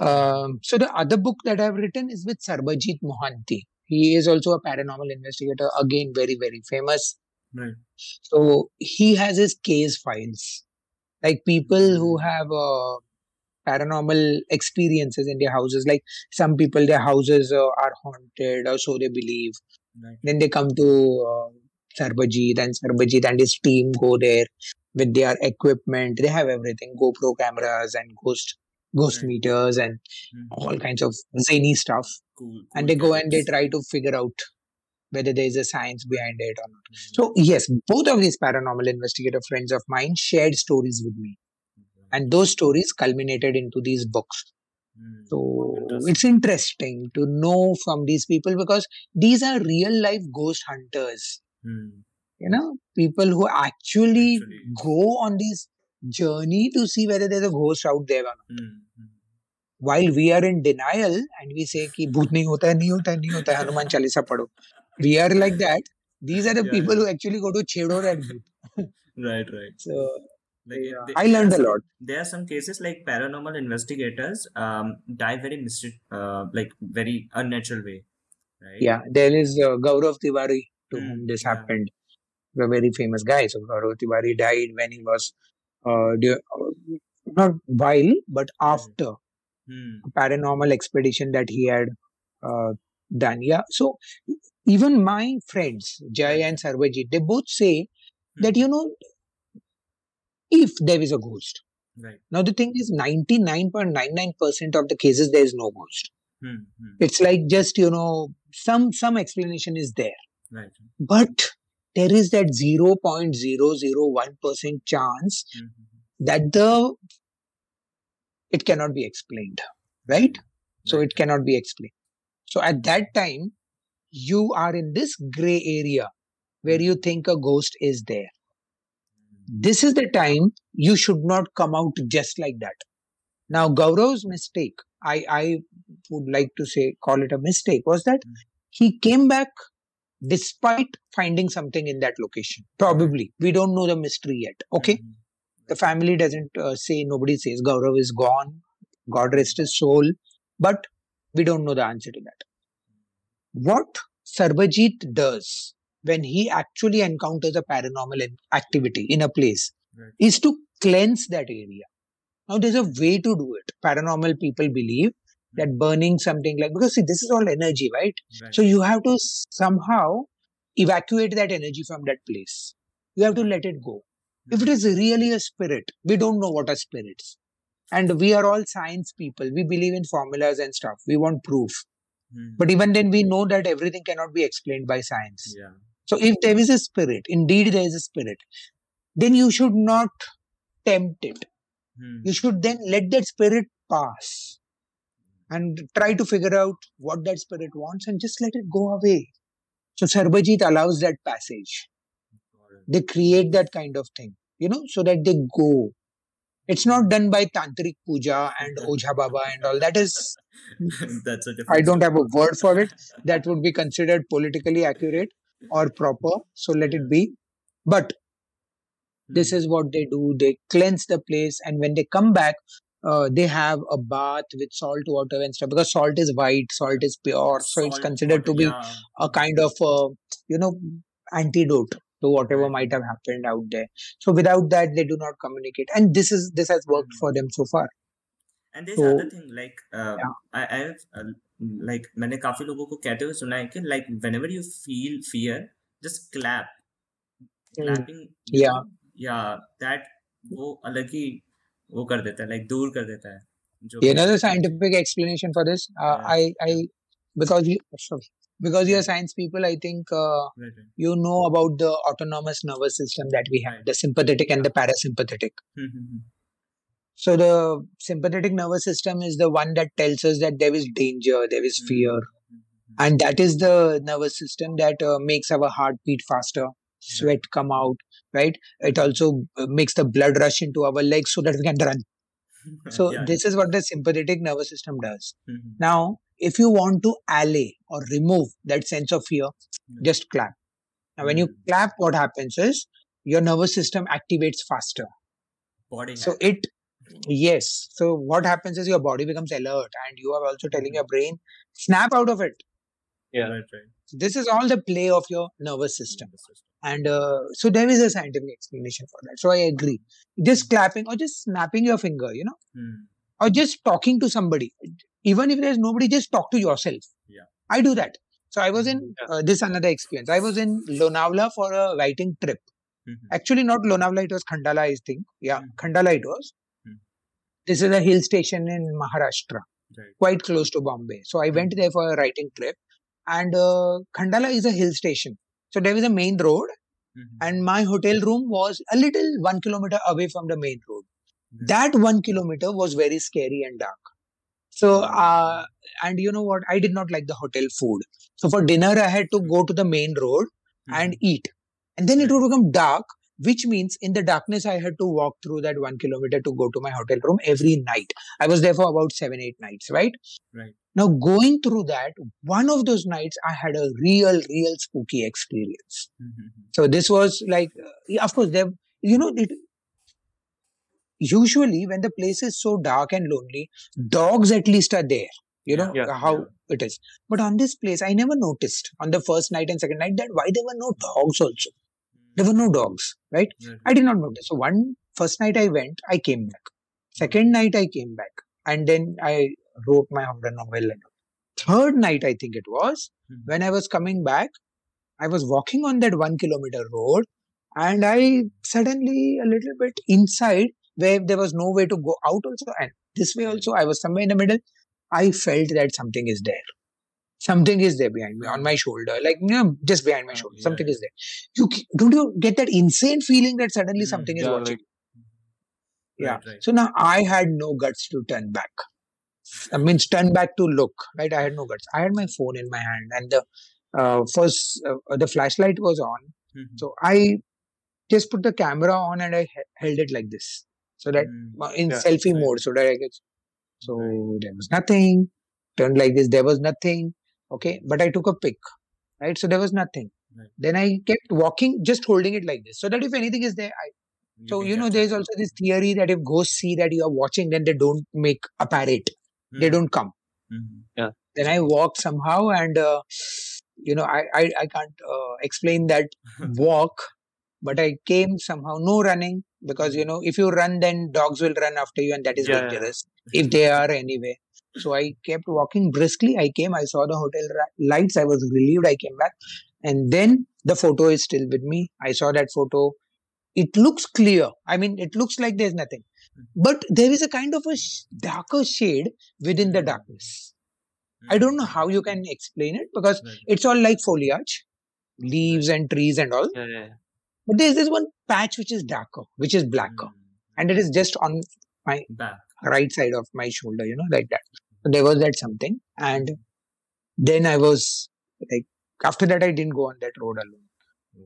Um, so the other book that I've written is with Sarbajit Mohanty. He is also a paranormal investigator, again very very famous. Right. So he has his case files, like people who have uh, paranormal experiences in their houses. Like some people, their houses uh, are haunted, or so they believe. Right. Then they come to uh, Sarbajit, and Sarbajit and his team go there with their equipment. They have everything: GoPro cameras and ghost ghost Right. meters and Mhm. all kinds of zany stuff. Cool. And they go and they try to figure out whether there is a science behind it or not. Mhm. So yes, both of these paranormal investigator friends of mine shared stories with me, and those stories culminated into these books. Mhm. So Interesting. it's interesting to know from these people because these are real life ghost hunters. Mhm. You know, people who actually, Actually. go on this journey to see whether there's a ghost out there or not. Mm-hmm. While we are in denial and we say ki bhoot nahi hota hai, nahi hota hai, nahi hota hai, Hanuman Chalisa padho. We are like that. These are the yeah, people who actually go to Chedor and <laughs> right, right. So like, yeah. they, I learned a lot. There are some cases like paranormal investigators um, die very uh, like very unnatural way. Right? Yeah, there is uh, Gaurav Tiwari to mm, whom this happened. A very famous guy. So Gaurav Tiwari died when he was uh, uh, not while but after Hmm. a paranormal expedition that he had uh, done. Yeah. So even my friends Jay and Sarbajit, they both say Hmm. that you know if there is a ghost. Right. Now the thing is, ninety nine point nine nine percent of the cases there is no ghost. Hmm. Hmm. It's like just you know some some explanation is there. Right. but there is that 0.001% chance Hmm. that the it cannot be explained right? So it cannot be explained. So at that time you are in this gray area where you think a ghost is there. This is the time you should not come out just like that. Now gaurav's mistake i i would like to say call it a mistake was that Mm. he came back despite finding something in that location. Probably. We don't know the mystery yet. Okay? Mhm. the family doesn't uh, say nobody says gaurav is gone god rest his soul but we don't know the answer to that. What Sarbajit does when he actually encounters a paranormal activity in a place Right. is to cleanse that area. Now there's a way to do it. Paranormal people believe that burning something like because see this is all energy right? Right. so you have to somehow evacuate that energy from that place. You have to let it go. If it is really a spirit we don't know what are spirits. And we are all science people. We believe in formulas and stuff. We want proof. Hmm. but even then we know that everything cannot be explained by science. Yeah. so if there is a spirit indeed there is a spirit then you should not tempt it. Hmm. you should then let that spirit pass and try to figure out what that spirit wants and just let it go away. So sarbajit allows that passage. They create that kind of thing you know so that they go. It's not done by tantric puja and <laughs> ojha baba and all. That is <laughs> That's a different. i don't have a word for it. <laughs> That would be considered politically accurate or proper so let it be. But this hmm. is what they do. They cleanse the place and when they come back uh, they have a bath with salt water and stuff because salt is white salt is pure so it's Salt considered to water, be yeah. a kind of uh, you know antidote to whatever Right. might have happened out there so without that they do not communicate and this is this has worked Mhm. for them so far And there's So- other thing like uh, Yeah. I I've uh, like मैंने काफी लोगों को कहते हुए सुना है कि like whenever you feel fear just clap Mm. clapping Yeah. yeah that वो अलग ही वो कर देता है like दूर कर देता है जो you भी- know the scientific explanation for this uh, Yeah. i i because you sorry, because you're science people i think uh, Right, right. you know about the autonomous nervous system that we have Right. the sympathetic and the parasympathetic Hmm, hmm, hmm. so the sympathetic nervous system is the one that tells us that there is danger there is fear Hmm, hmm, hmm. and that is the nervous system that uh, makes our heart beat faster sweat come out right it also uh, makes the blood rush into our legs so that we can run <laughs> so Yeah, this is what the sympathetic nervous system does hmm, hmm. now if you want to allay or remove that sense of fear, Yeah. just clap. Now, when you Mm. clap, what happens is your nervous system activates faster. Body So hack. it, yes. So what happens is your body becomes alert, and you are also telling your brain, snap out of it. Yeah. Right, right. So this is all the play of your nervous system. Nervous system. And uh, so there is a scientific explanation for that. So I agree. Just clapping or just snapping your finger, you know, Hmm. or just talking to somebody. Even if there's nobody, just talk to yourself. Yeah. I do that. So I was in Yeah. uh, this another experience. I was in Lonavala for a writing trip. Mhm. Actually, not Lonavala, it was Khandala, I think. Yeah, Mhm. Khandala it was. Mhm. This is a hill station in Maharashtra, Right. quite close to Bombay. So I went there for a writing trip. And uh, Khandala is a hill station. So there was a main road, Mhm. and my hotel room was a little one kilometer away from the main road. Right. That one kilometer was very scary and dark. So, uh, and you know what? I did not like the hotel food. So for dinner, I had to go to the main road and Mhm. eat. And then it would become dark, which means in the darkness, I had to walk through that one kilometer to go to my hotel room every night. I was there for about seven, eight nights, right? Right. Now, going through that, one of those nights, I had a real, real spooky experience. Mhm. So this was like, of course, there, you know, it, usually when the place is so dark and lonely, dogs at least are there. You know Yeah, how yeah. it is. But on this place, I never noticed on the first night and second night that why there were no dogs also. There were no dogs, right? Right. I did not notice. So one first night I went, I came back. Second night I came back, and then I wrote my horror novel. And third night I think it was Mhm. when I was coming back. I was walking on that one kilometer road, and I suddenly a little bit inside where there was no way to go out also, and this way also I was somewhere in the middle. I felt that something is there. Something is there behind me, on my shoulder, like you know, just behind my Oh, shoulder. yeah, Something is there. You don't you get that insane feeling that suddenly Mm, something is yeah, watching. like- Yeah. Right, right. So now I had no guts to turn back. I mean, turn back to look. Right? I had no guts. I had my phone in my hand, and the uh, first uh, the flashlight was on. Mhm. So I just put the camera on and I he- held it like this, so that Mm. uh, in Yeah, selfie right. mode, so that I could. So Right. there was nothing. Turned like this. There was nothing. Okay, but I took a pic. Right. So there was nothing. Right. Then I kept walking, just holding it like this, so that if anything is there, I so you know, there's also this theory that if ghosts see that you are watching, then they don't make apparate. They Mhm. don't come. Mhm. Then I walked somehow, and uh, you know, I I, I can't uh, explain that <laughs> walk, but I came somehow. No running because you know, if you run, then dogs will run after you, and that is Yeah, yeah, yeah. dangerous if they are anyway. So I kept walking briskly. I came. I saw the hotel ra- lights. I was relieved. I came back, and then the photo is still with me. I saw that photo. It looks clear. I mean, it looks like there's nothing, but there is a kind of a sh- darker shade within the Mhm. darkness. I don't know how you can explain it because Right. it's all like foliage, leaves and trees and all. Yeah, yeah, yeah. But there's this one patch which is darker, which is blacker, Mm. and it is just on Back. right side of my shoulder, you know, like that. So there was that something, and then I was like, after that, I didn't go on that road alone.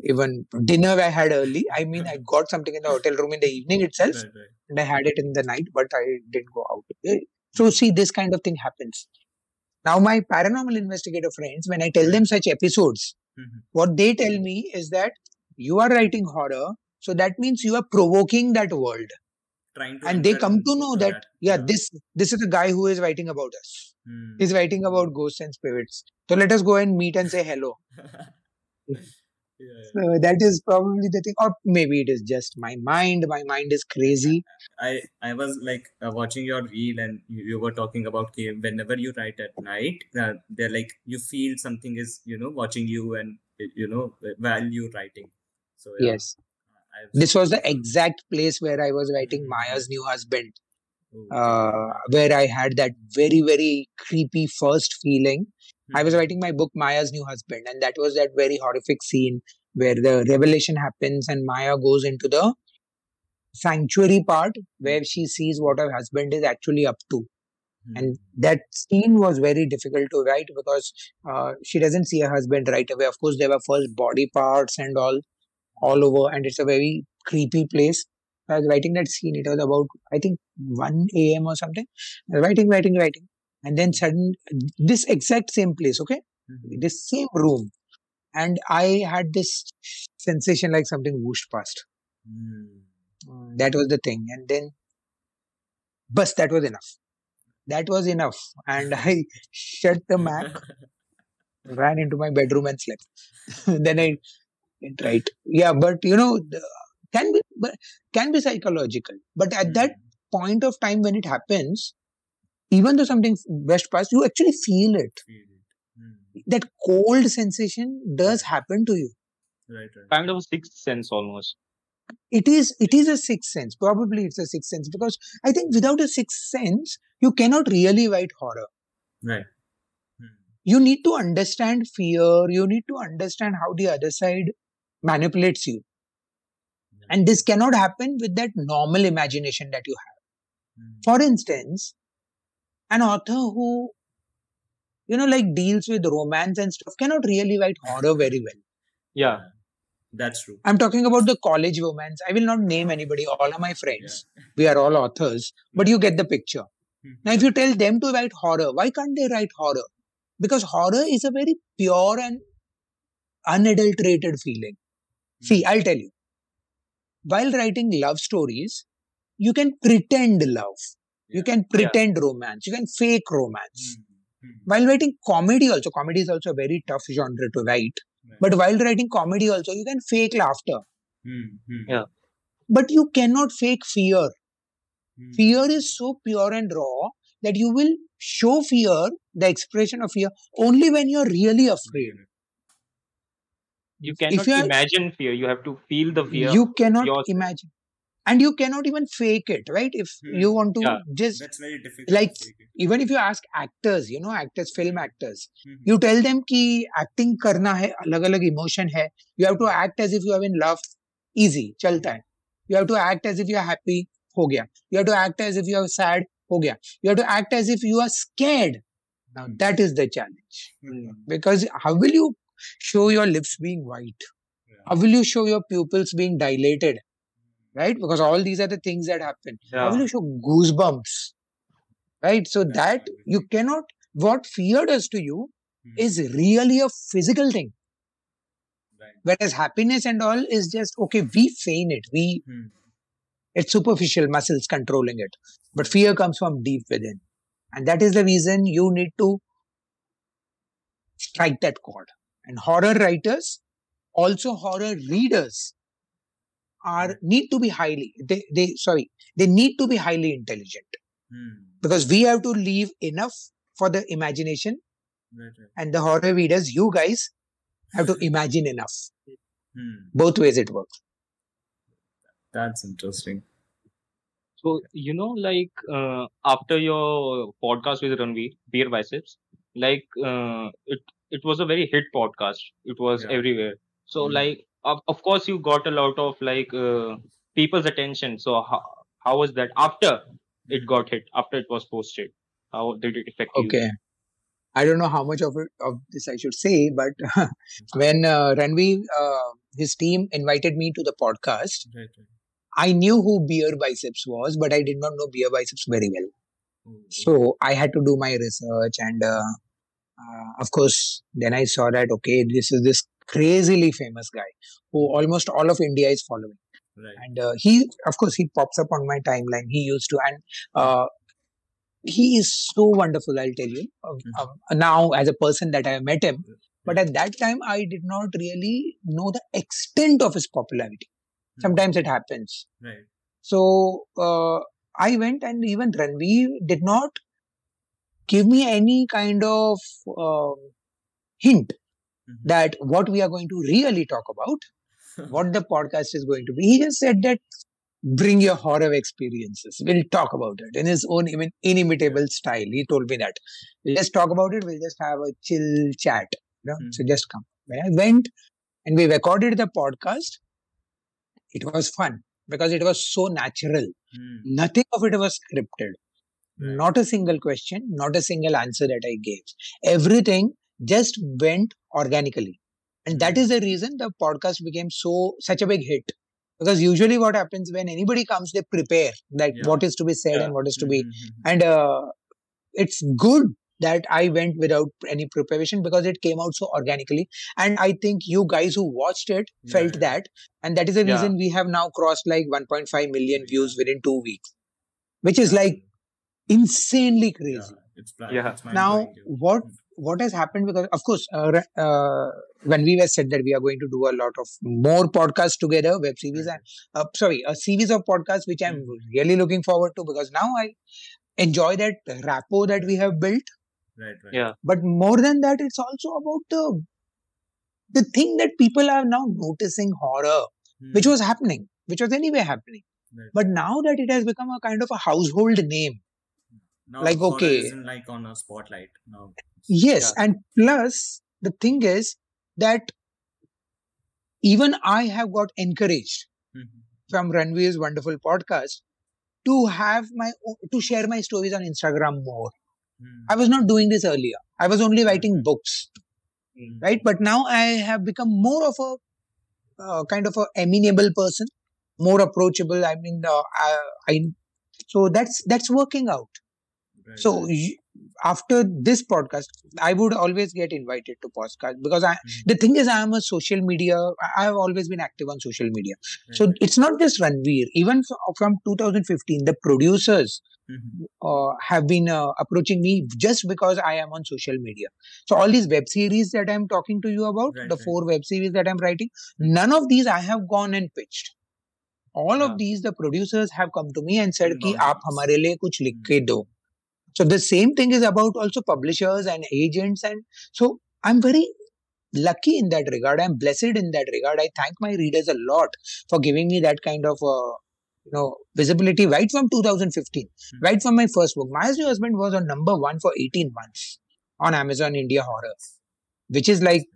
Even dinner I had early. I mean, I got something in the hotel room in the evening itself, Right, right. and I had it in the night, but I didn't go out. Eh, So see, this kind of thing happens. Now, my paranormal investigator friends, when I tell them such episodes, Mhm. what they tell me is that you are writing horror, so that means you are provoking that world, Trying to and they come to know into that yeah, this this is the guy who is writing about us. Mm. He's writing about ghosts and spirits. So let us go and meet and say hello. <laughs> yeah, yeah. So that is probably the thing, or maybe it is just my mind. My mind is crazy. I I was like uh, watching your reel and you, you were talking about whenever you write at night, uh, they're like you feel something is you know watching you and you know while you writing. So yeah, Yes, I've this was the exact place where I was writing Maya's new husband. oh, uh, where I had that very, very creepy first feeling. I was mhm, writing my book, Maya's New Husband, and that was that very horrific scene where the revelation happens and Maya goes into the sanctuary part where she sees what her husband is actually up to. And mhm, that scene was very difficult to write because uh, she doesn't see her husband right away. Of course, there were first body parts and all, all over, and it's a very creepy place. I was writing that scene. It was about, I think, 1 a.m. or something. I was writing, writing, writing. And then sudden this exact same place okay? Mhm. this same room. And i had this sensation like something whooshed past. Mm. that was the thing. And then bus that was enough. That was enough. And <laughs> i shut the mac <laughs> ran into my bedroom and slept. <laughs> Then i went right. Yeah but you know the- can be but can be psychological. But at that Mm. point of time when it happens even though something west past you actually feel it Feel it. Mm. that cold sensation does happen to you Right, right. Kind of a sixth sense almost. it is it is a sixth sense probably it's a sixth sense because i think without a sixth sense you cannot really write horror Right. Mm. you need to understand fear you need to understand how the other side manipulates you and this cannot happen with that normal imagination that you have Mm. for instance an author who you know like deals with romance and stuff cannot really write horror very well. Yeah. That's true. i'm talking about the college romance. I will not name anybody. All are my friends. We are all authors but you get the picture. Mhm. now if you tell them to write horror why can't they write horror? Because horror is a very pure and unadulterated feeling. See i'll tell you. While writing love stories you can pretend love you can pretend romance you can fake romance Mm. Mm. while writing comedy also comedy is also a very tough genre to write Right. but while writing comedy also you can fake laughter Mm. Mm. Yeah. but you cannot fake fear fear is so pure and raw that you will show fear the expression of fear only when you're really afraid You if cannot you are, imagine fear. You have to feel the fear. you cannot yourself. imagine and you cannot even fake it right? If hmm. you want to yeah. just that's very difficult like even if you ask actors you know actors film hmm. actors hmm. you tell them ki acting karna hai alag alag emotion hai. You have to act as if you are in love easy chalta hai. You have to act as if you are happy ho gaya. You have to act as if you are sad ho gaya. You have to act as if you are scared. Now hmm. that is the challenge. Hmm. because how will you show your lips being white? Yeah. how will you show your pupils being dilated? Right? Because all these are the things that happen. How Yeah. will you show goosebumps right? So That's that you cannot what fear does to you Mhm. is really a physical thing. Right. whereas happiness and all is just okay we feign it. We Mhm. it's superficial muscles controlling it. But fear comes from deep within. And that is the reason you need to strike that chord. And horror writers also horror readers are need to be highly they, they sorry they need to be highly intelligent Mhm. because we have to leave enough for the imagination Right, right. and the horror readers you guys have to <laughs> imagine enough Mhm. both ways it works That's interesting. So you know, like uh, after your podcast with Ranveer, Beer Biceps, like uh, it it was a very hit podcast. It was Yeah. everywhere. So Mm. like of, of course you got a lot of like uh, people's attention. So how how was that after it got hit? After it was posted, how did it affect you? okay i don't know how much of it of this i should say but <laughs> when uh, ranveer uh, his team invited me to the podcast Right, right. i knew who beer biceps was but i did not know beer biceps very well Oh, so i had to do my research and uh, of course then i saw that okay this is this crazily famous guy who almost all of india is following Right. and uh, he of course he pops up on my timeline he used to and uh, he is so wonderful i'll tell you um, Mhm. um, now as a person that i have met him but at that time i did not really know the extent of his popularity Mhm. sometimes it happens Right. so uh, i went and even ranveer did not give me any kind of um, hint Mhm. that what we are going to really talk about <laughs> what the podcast is going to be. He just said that bring your horror experiences. We'll talk about it in his own imin- inimitable style. He told me that. Let's talk about it. We'll just have a chill chat. You know? So just come. When I went and we recorded the podcast, it was fun because it was so natural. Mhm. Nothing of it was scripted. Right. Not a single question, not a single answer that I gave. Everything just went organically. And that is the reason the podcast became so such a big hit. Because usually what happens when anybody comes, they prepare that Yeah. what is to be said Yeah. and what is to be. Mhm. And uh, it's good that I went without any preparation because it came out so organically. And I think you guys who watched it Yeah, felt yeah. that. And that is the Yeah. reason we have now crossed like 1.5 million views within two weeks, which is like insanely yeah, crazy. it's bla- Yeah. it's Now, what what has happened because of course uh, uh, when we were said that we are going to do a lot of more podcasts together web series and uh, sorry a series of podcasts which i'm Mhm. really looking forward to because now i enjoy that rapport that we have built right, right. Yeah. but more than that it's also about the the thing that people are now noticing horror which Hmm. was happening which was anyway happening Right. but now that it has become a kind of a household name now like, okay. like on a spotlight now. Yes, and plus the thing is that even I have got encouraged Mhm. from Ranveer's wonderful podcast to have my to share my stories on Instagram more. Hmm. I was not doing this earlier. I was only writing Mhm. books, Hmm. right? But now I have become more of a uh, kind of a amenable person, more approachable. I mean, uh, I, I so that's that's working out. So after this podcast, I would always get invited to podcast because I, mm-hmm. the thing is, I am a social media. I have always been active on social media. Right. So it's not just Ranveer. Even from 2015, the producers Mm-hmm. Uh, have been uh, approaching me just because I am on social media. So all these web series that I'm talking to you about, right, the right. four web series that I'm writing, none of these I have gone and pitched. All yeah. of these the producers have come to me and said no, ki aap hamare liye kuch likh hmm. ke do. So the same thing is about also publishers and agents, and so I'm very lucky in that regard. I'm blessed in that regard. I thank my readers a lot for giving me that kind of uh, you know visibility right from 2015, Mhm. right from my first book. Maya's New Husband was on number one for 18 months on Amazon India Horror, which is like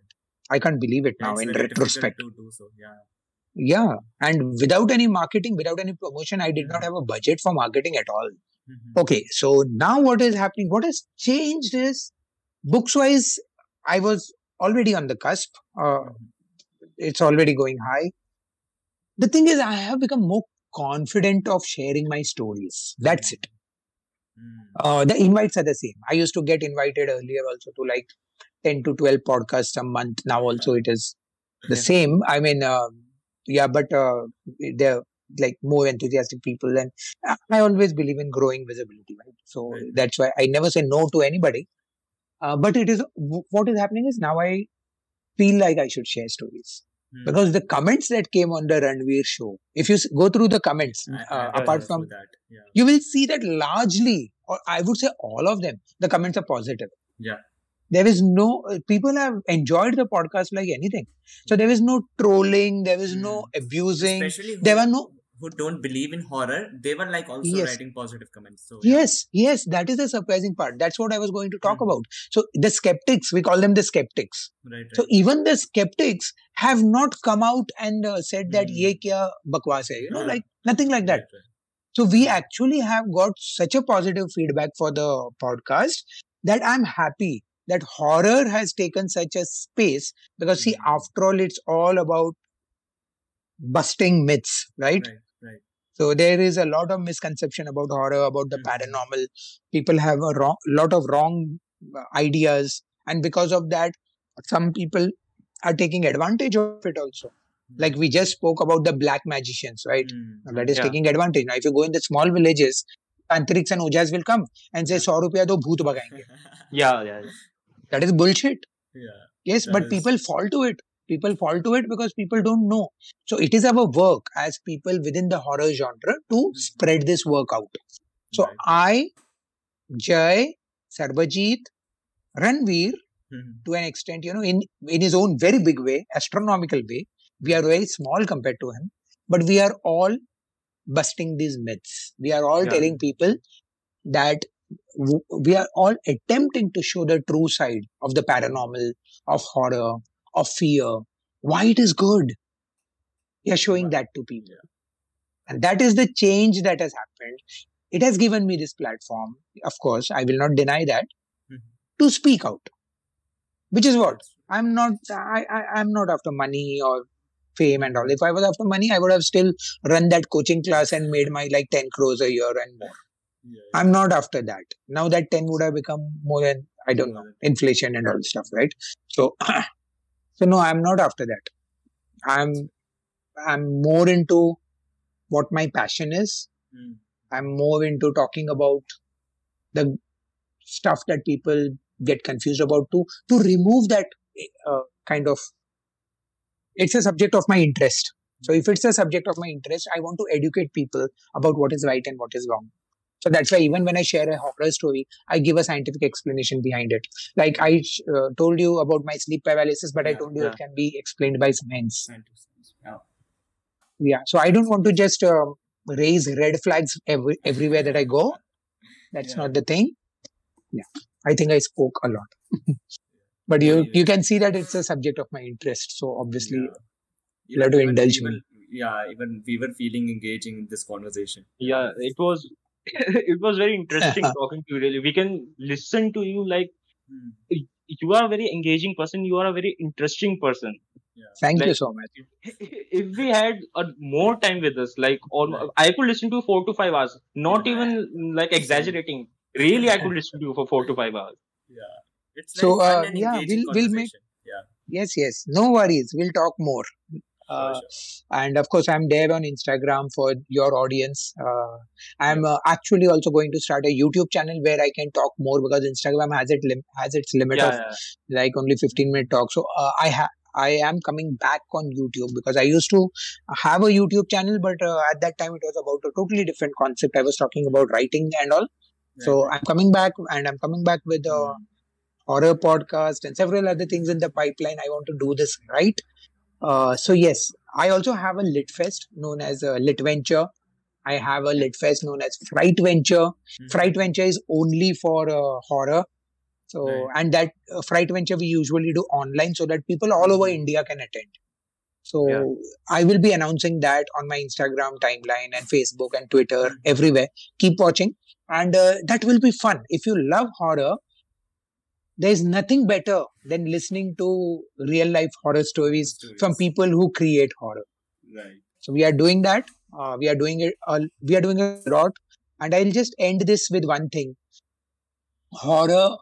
I can't believe it now it's in retrospect. do so. Yeah. Yeah, and without any marketing, without any promotion, I did not Mhm. have a budget for marketing at all. Mhm. Okay, so now what is happening? What has changed is books wise, I was already on the cusp. Uh, Mhm. it's already going high. The thing is, I have become more confident of sharing my stories. That's it. Hmm. Uh, the invites are the same. I used to get invited earlier also to like 10 to 12 podcasts a month. Now also it is the same. I mean, uh, yeah, but uh, they're like more enthusiastic people. And I- always believe in growing visibility, right? So Right. that's why I never say no to anybody. Uh, but it is what is happening is now I feel like I should share stories Hmm. because the comments that came on the Ranveer show, if you go through the comments, I- I uh, apart from that. Yeah. you will see that largely, or I would say all of them, the comments are positive. Yeah. There is no, uh, people have enjoyed the podcast like anything. So there is no trolling, there is no abusing. Especially who, There were no, who don't believe in horror, they were like also Yes. writing positive comments. So yeah. yes, yes, that is the surprising part. That's what I was going to talk Mhm. about. So the skeptics, we call them the skeptics. Right, right. So even the skeptics have not come out and uh, said that Hmm. ye kya bakwas hai, you know, Yeah. like nothing like that. Right. So we actually have got such a positive feedback for the podcast that I'm happy that horror has taken such a space because see, Mm. after all, it's all about busting myths? Right, right. So there is a lot of misconception about horror, about the Mhm. paranormal. People have a wrong, lot of wrong uh, ideas, and because of that, some people are taking advantage of it also. Like we just spoke about the black magicians, right? Hmm. That is Yeah. taking advantage. Now, if you go in the small villages, tantrics and ojhas will come and say, 100 rupiya do bhoot bhagayenge. Yeah, yeah, yeah. That is bullshit. yeah. Yes, but is- people fall to it. People fall to it because people don't know. So it is our work as people within the horror genre to Mhm. spread this work out. So Right. I, Jay, Sarbajit, Ranveer, Mhm. to an extent, you know, in, in his own very big way, astronomical way, we are very small compared to him, but we are all busting these myths. We are all Yeah. telling people that we are all attempting to show the true side of the paranormal, of horror, of fear, why it is good. Are showing that to people. And that is the change that has happened. It has given me this platform. Of course, I will not deny that Mhm. to speak out, which is what I'm not. I, I I'm not after money or fame and all. If I was after money, I would have still run that coaching class and made my like ten crores a year and more. Yeah, I'm not after that. Now that 10 would have become more than, I don't know, inflation and all stuff, right? So, <clears throat> so no, I'm not after that. I'm, I'm more into what my passion is. Hmm. I'm more into talking about the stuff that people get confused about to, to remove that uh, kind of, it's a subject of my interest. So if it's a subject of my interest, I want to educate people about what is right and what is wrong. So that's why even when I share a horror story, I give a scientific explanation behind it. Like I uh, told you about my sleep paralysis, but I told you yeah. it can be explained by science. Yeah. Yeah. So I don't want to just um raise red flags every, everywhere that I go. That's Yeah. not the thing. Yeah. I think I spoke a lot. <laughs> but you Anyway. you can see that it's a subject of my interest. So obviously, Yeah. you'll have to indulge even- me. Yeah, even we were feeling engaging in this conversation. Yeah, it was <laughs> it was very interesting <laughs> talking to you. Really, we can listen to you like Hmm. you are a very engaging person. You are a very interesting person. Thank you so much. If we had a more time with us, like almost, I could listen to four to five hours. Not even like exaggerating. Really, I could <laughs> listen to you for four to five hours. Yeah. It's So, like fun uh, yeah, we'll- we'll make- Yeah. Yes, yes. No worries. We'll talk more. Uh, and of course i'm there on instagram for your audience. Uh, i'm uh, actually also going to start a youtube channel where i can talk more because instagram has it lim- has its limit Yeah, of yeah. like only 15 minute talk. So uh, i have i am coming back on youtube because i used to have a youtube channel but uh, at that time it was about a totally different concept. I was talking about writing and all. So Right. i'm coming back and i'm coming back with a Hmm. horror podcast and several other things in the pipeline. I want to do this right uh, so yes i also have a lit fest known as a Litventure i have a lit fest known as fright venture Mhm. FrightVenture is only for uh, horror so Right. and that uh, FrightVenture we usually do online so that people all over Mhm. india can attend so Yeah. i will be announcing that on my instagram timeline and facebook and twitter everywhere keep watching and uh, that will be fun if you love horror there's nothing better than listening to real life horror stories from people who create horror Right. so we are doing that. Uh, we are doing it. Uh, we are doing a lot. And I'll just end this with one thing. Horror,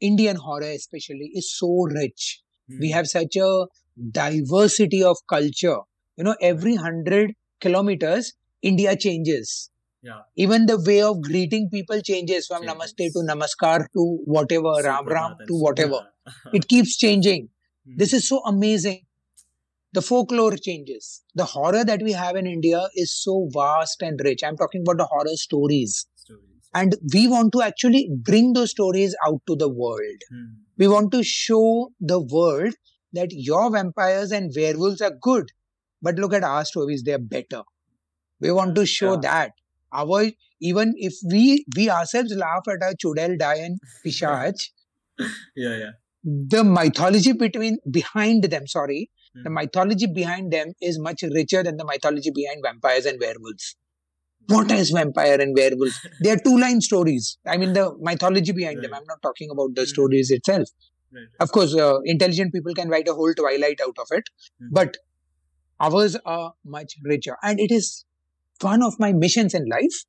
Indian horror especially, is so rich. We Hmm. have such a diversity of culture. You know, every hundred kilometers, India changes. Yeah. Even the way of greeting people changes from namaste to namaskar to whatever, ram ram to whatever. Yeah. It keeps changing. Hmm. This is so amazing. The folklore changes. The horror that we have in India is so vast and rich. I'm talking about the horror stories. Stories. And we want to actually bring those stories out to the world. Hmm. We want to show the world that your vampires and werewolves are good. But look at our stories, they're better. We want to show Yeah. that. Our even if we we ourselves laugh at our Chudel, Die and Pishach, <laughs> Yeah, yeah. the mythology between behind them, sorry, the Hmm. mythology behind them is much richer than the mythology behind vampires and werewolves. What is vampire and werewolf? <laughs> They are two line stories. I mean, the mythology behind them. I'm not talking about the Mhm. stories itself. Right. Of course, uh, intelligent people can write a whole Twilight out of it, Mhm. but ours are much richer. And it is one of my missions in life,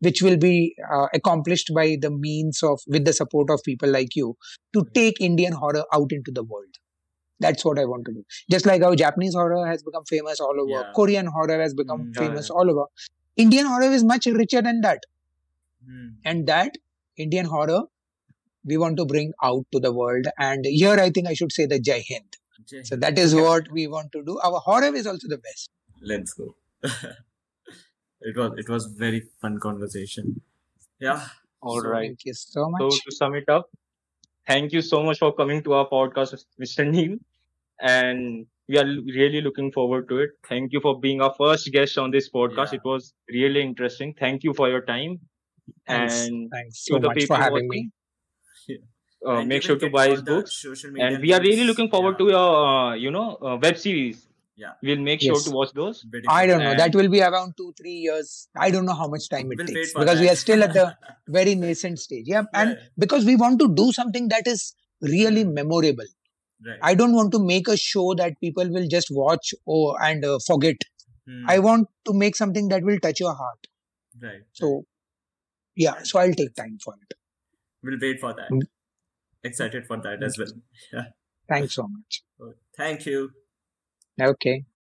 which will be uh, accomplished by the means of, with the support of people like you, to take Indian horror out into the world. That's what I want to do. Just like how Japanese horror has become famous all over, Yeah. Korean horror has become Mm, yeah, famous all over. Indian horror is much richer than that. Hmm. And that Indian horror, we want to bring out to the world. And here I think I should say the Jai Hind. So that is what we want to do. Our horror is also the best. Let's go. <laughs> it was it was very fun conversation. Yeah. All So right. Thank you so much. So to sum it up, thank you so much for coming to our podcast, Mr. Neil. And we are really looking forward to it. Thank you for being our first guest on this podcast. Yeah. It was really interesting. Thank you for your time. Thanks. And Thanks to so the much for having watching, me. uh, make sure to buy his books. And we are really looking forward Yeah. to your, uh, you know, uh, web series. Yeah. We'll make sure Yes. to watch those. I don't know. And- That will be around two, three years. I don't know how much time it We'll takes for because we are still at the <laughs> very nascent stage. Yeah. And Yeah. because we want to do something that is really memorable. Right. I don't want to make a show that people will just watch or and uh, forget. Hmm. I want to make something that will touch your heart. Right. So Yeah, so I'll take time for it. We'll wait for that. Mm. Excited for that as well. <laughs> Yeah. Thanks so much. Thank you. Okay.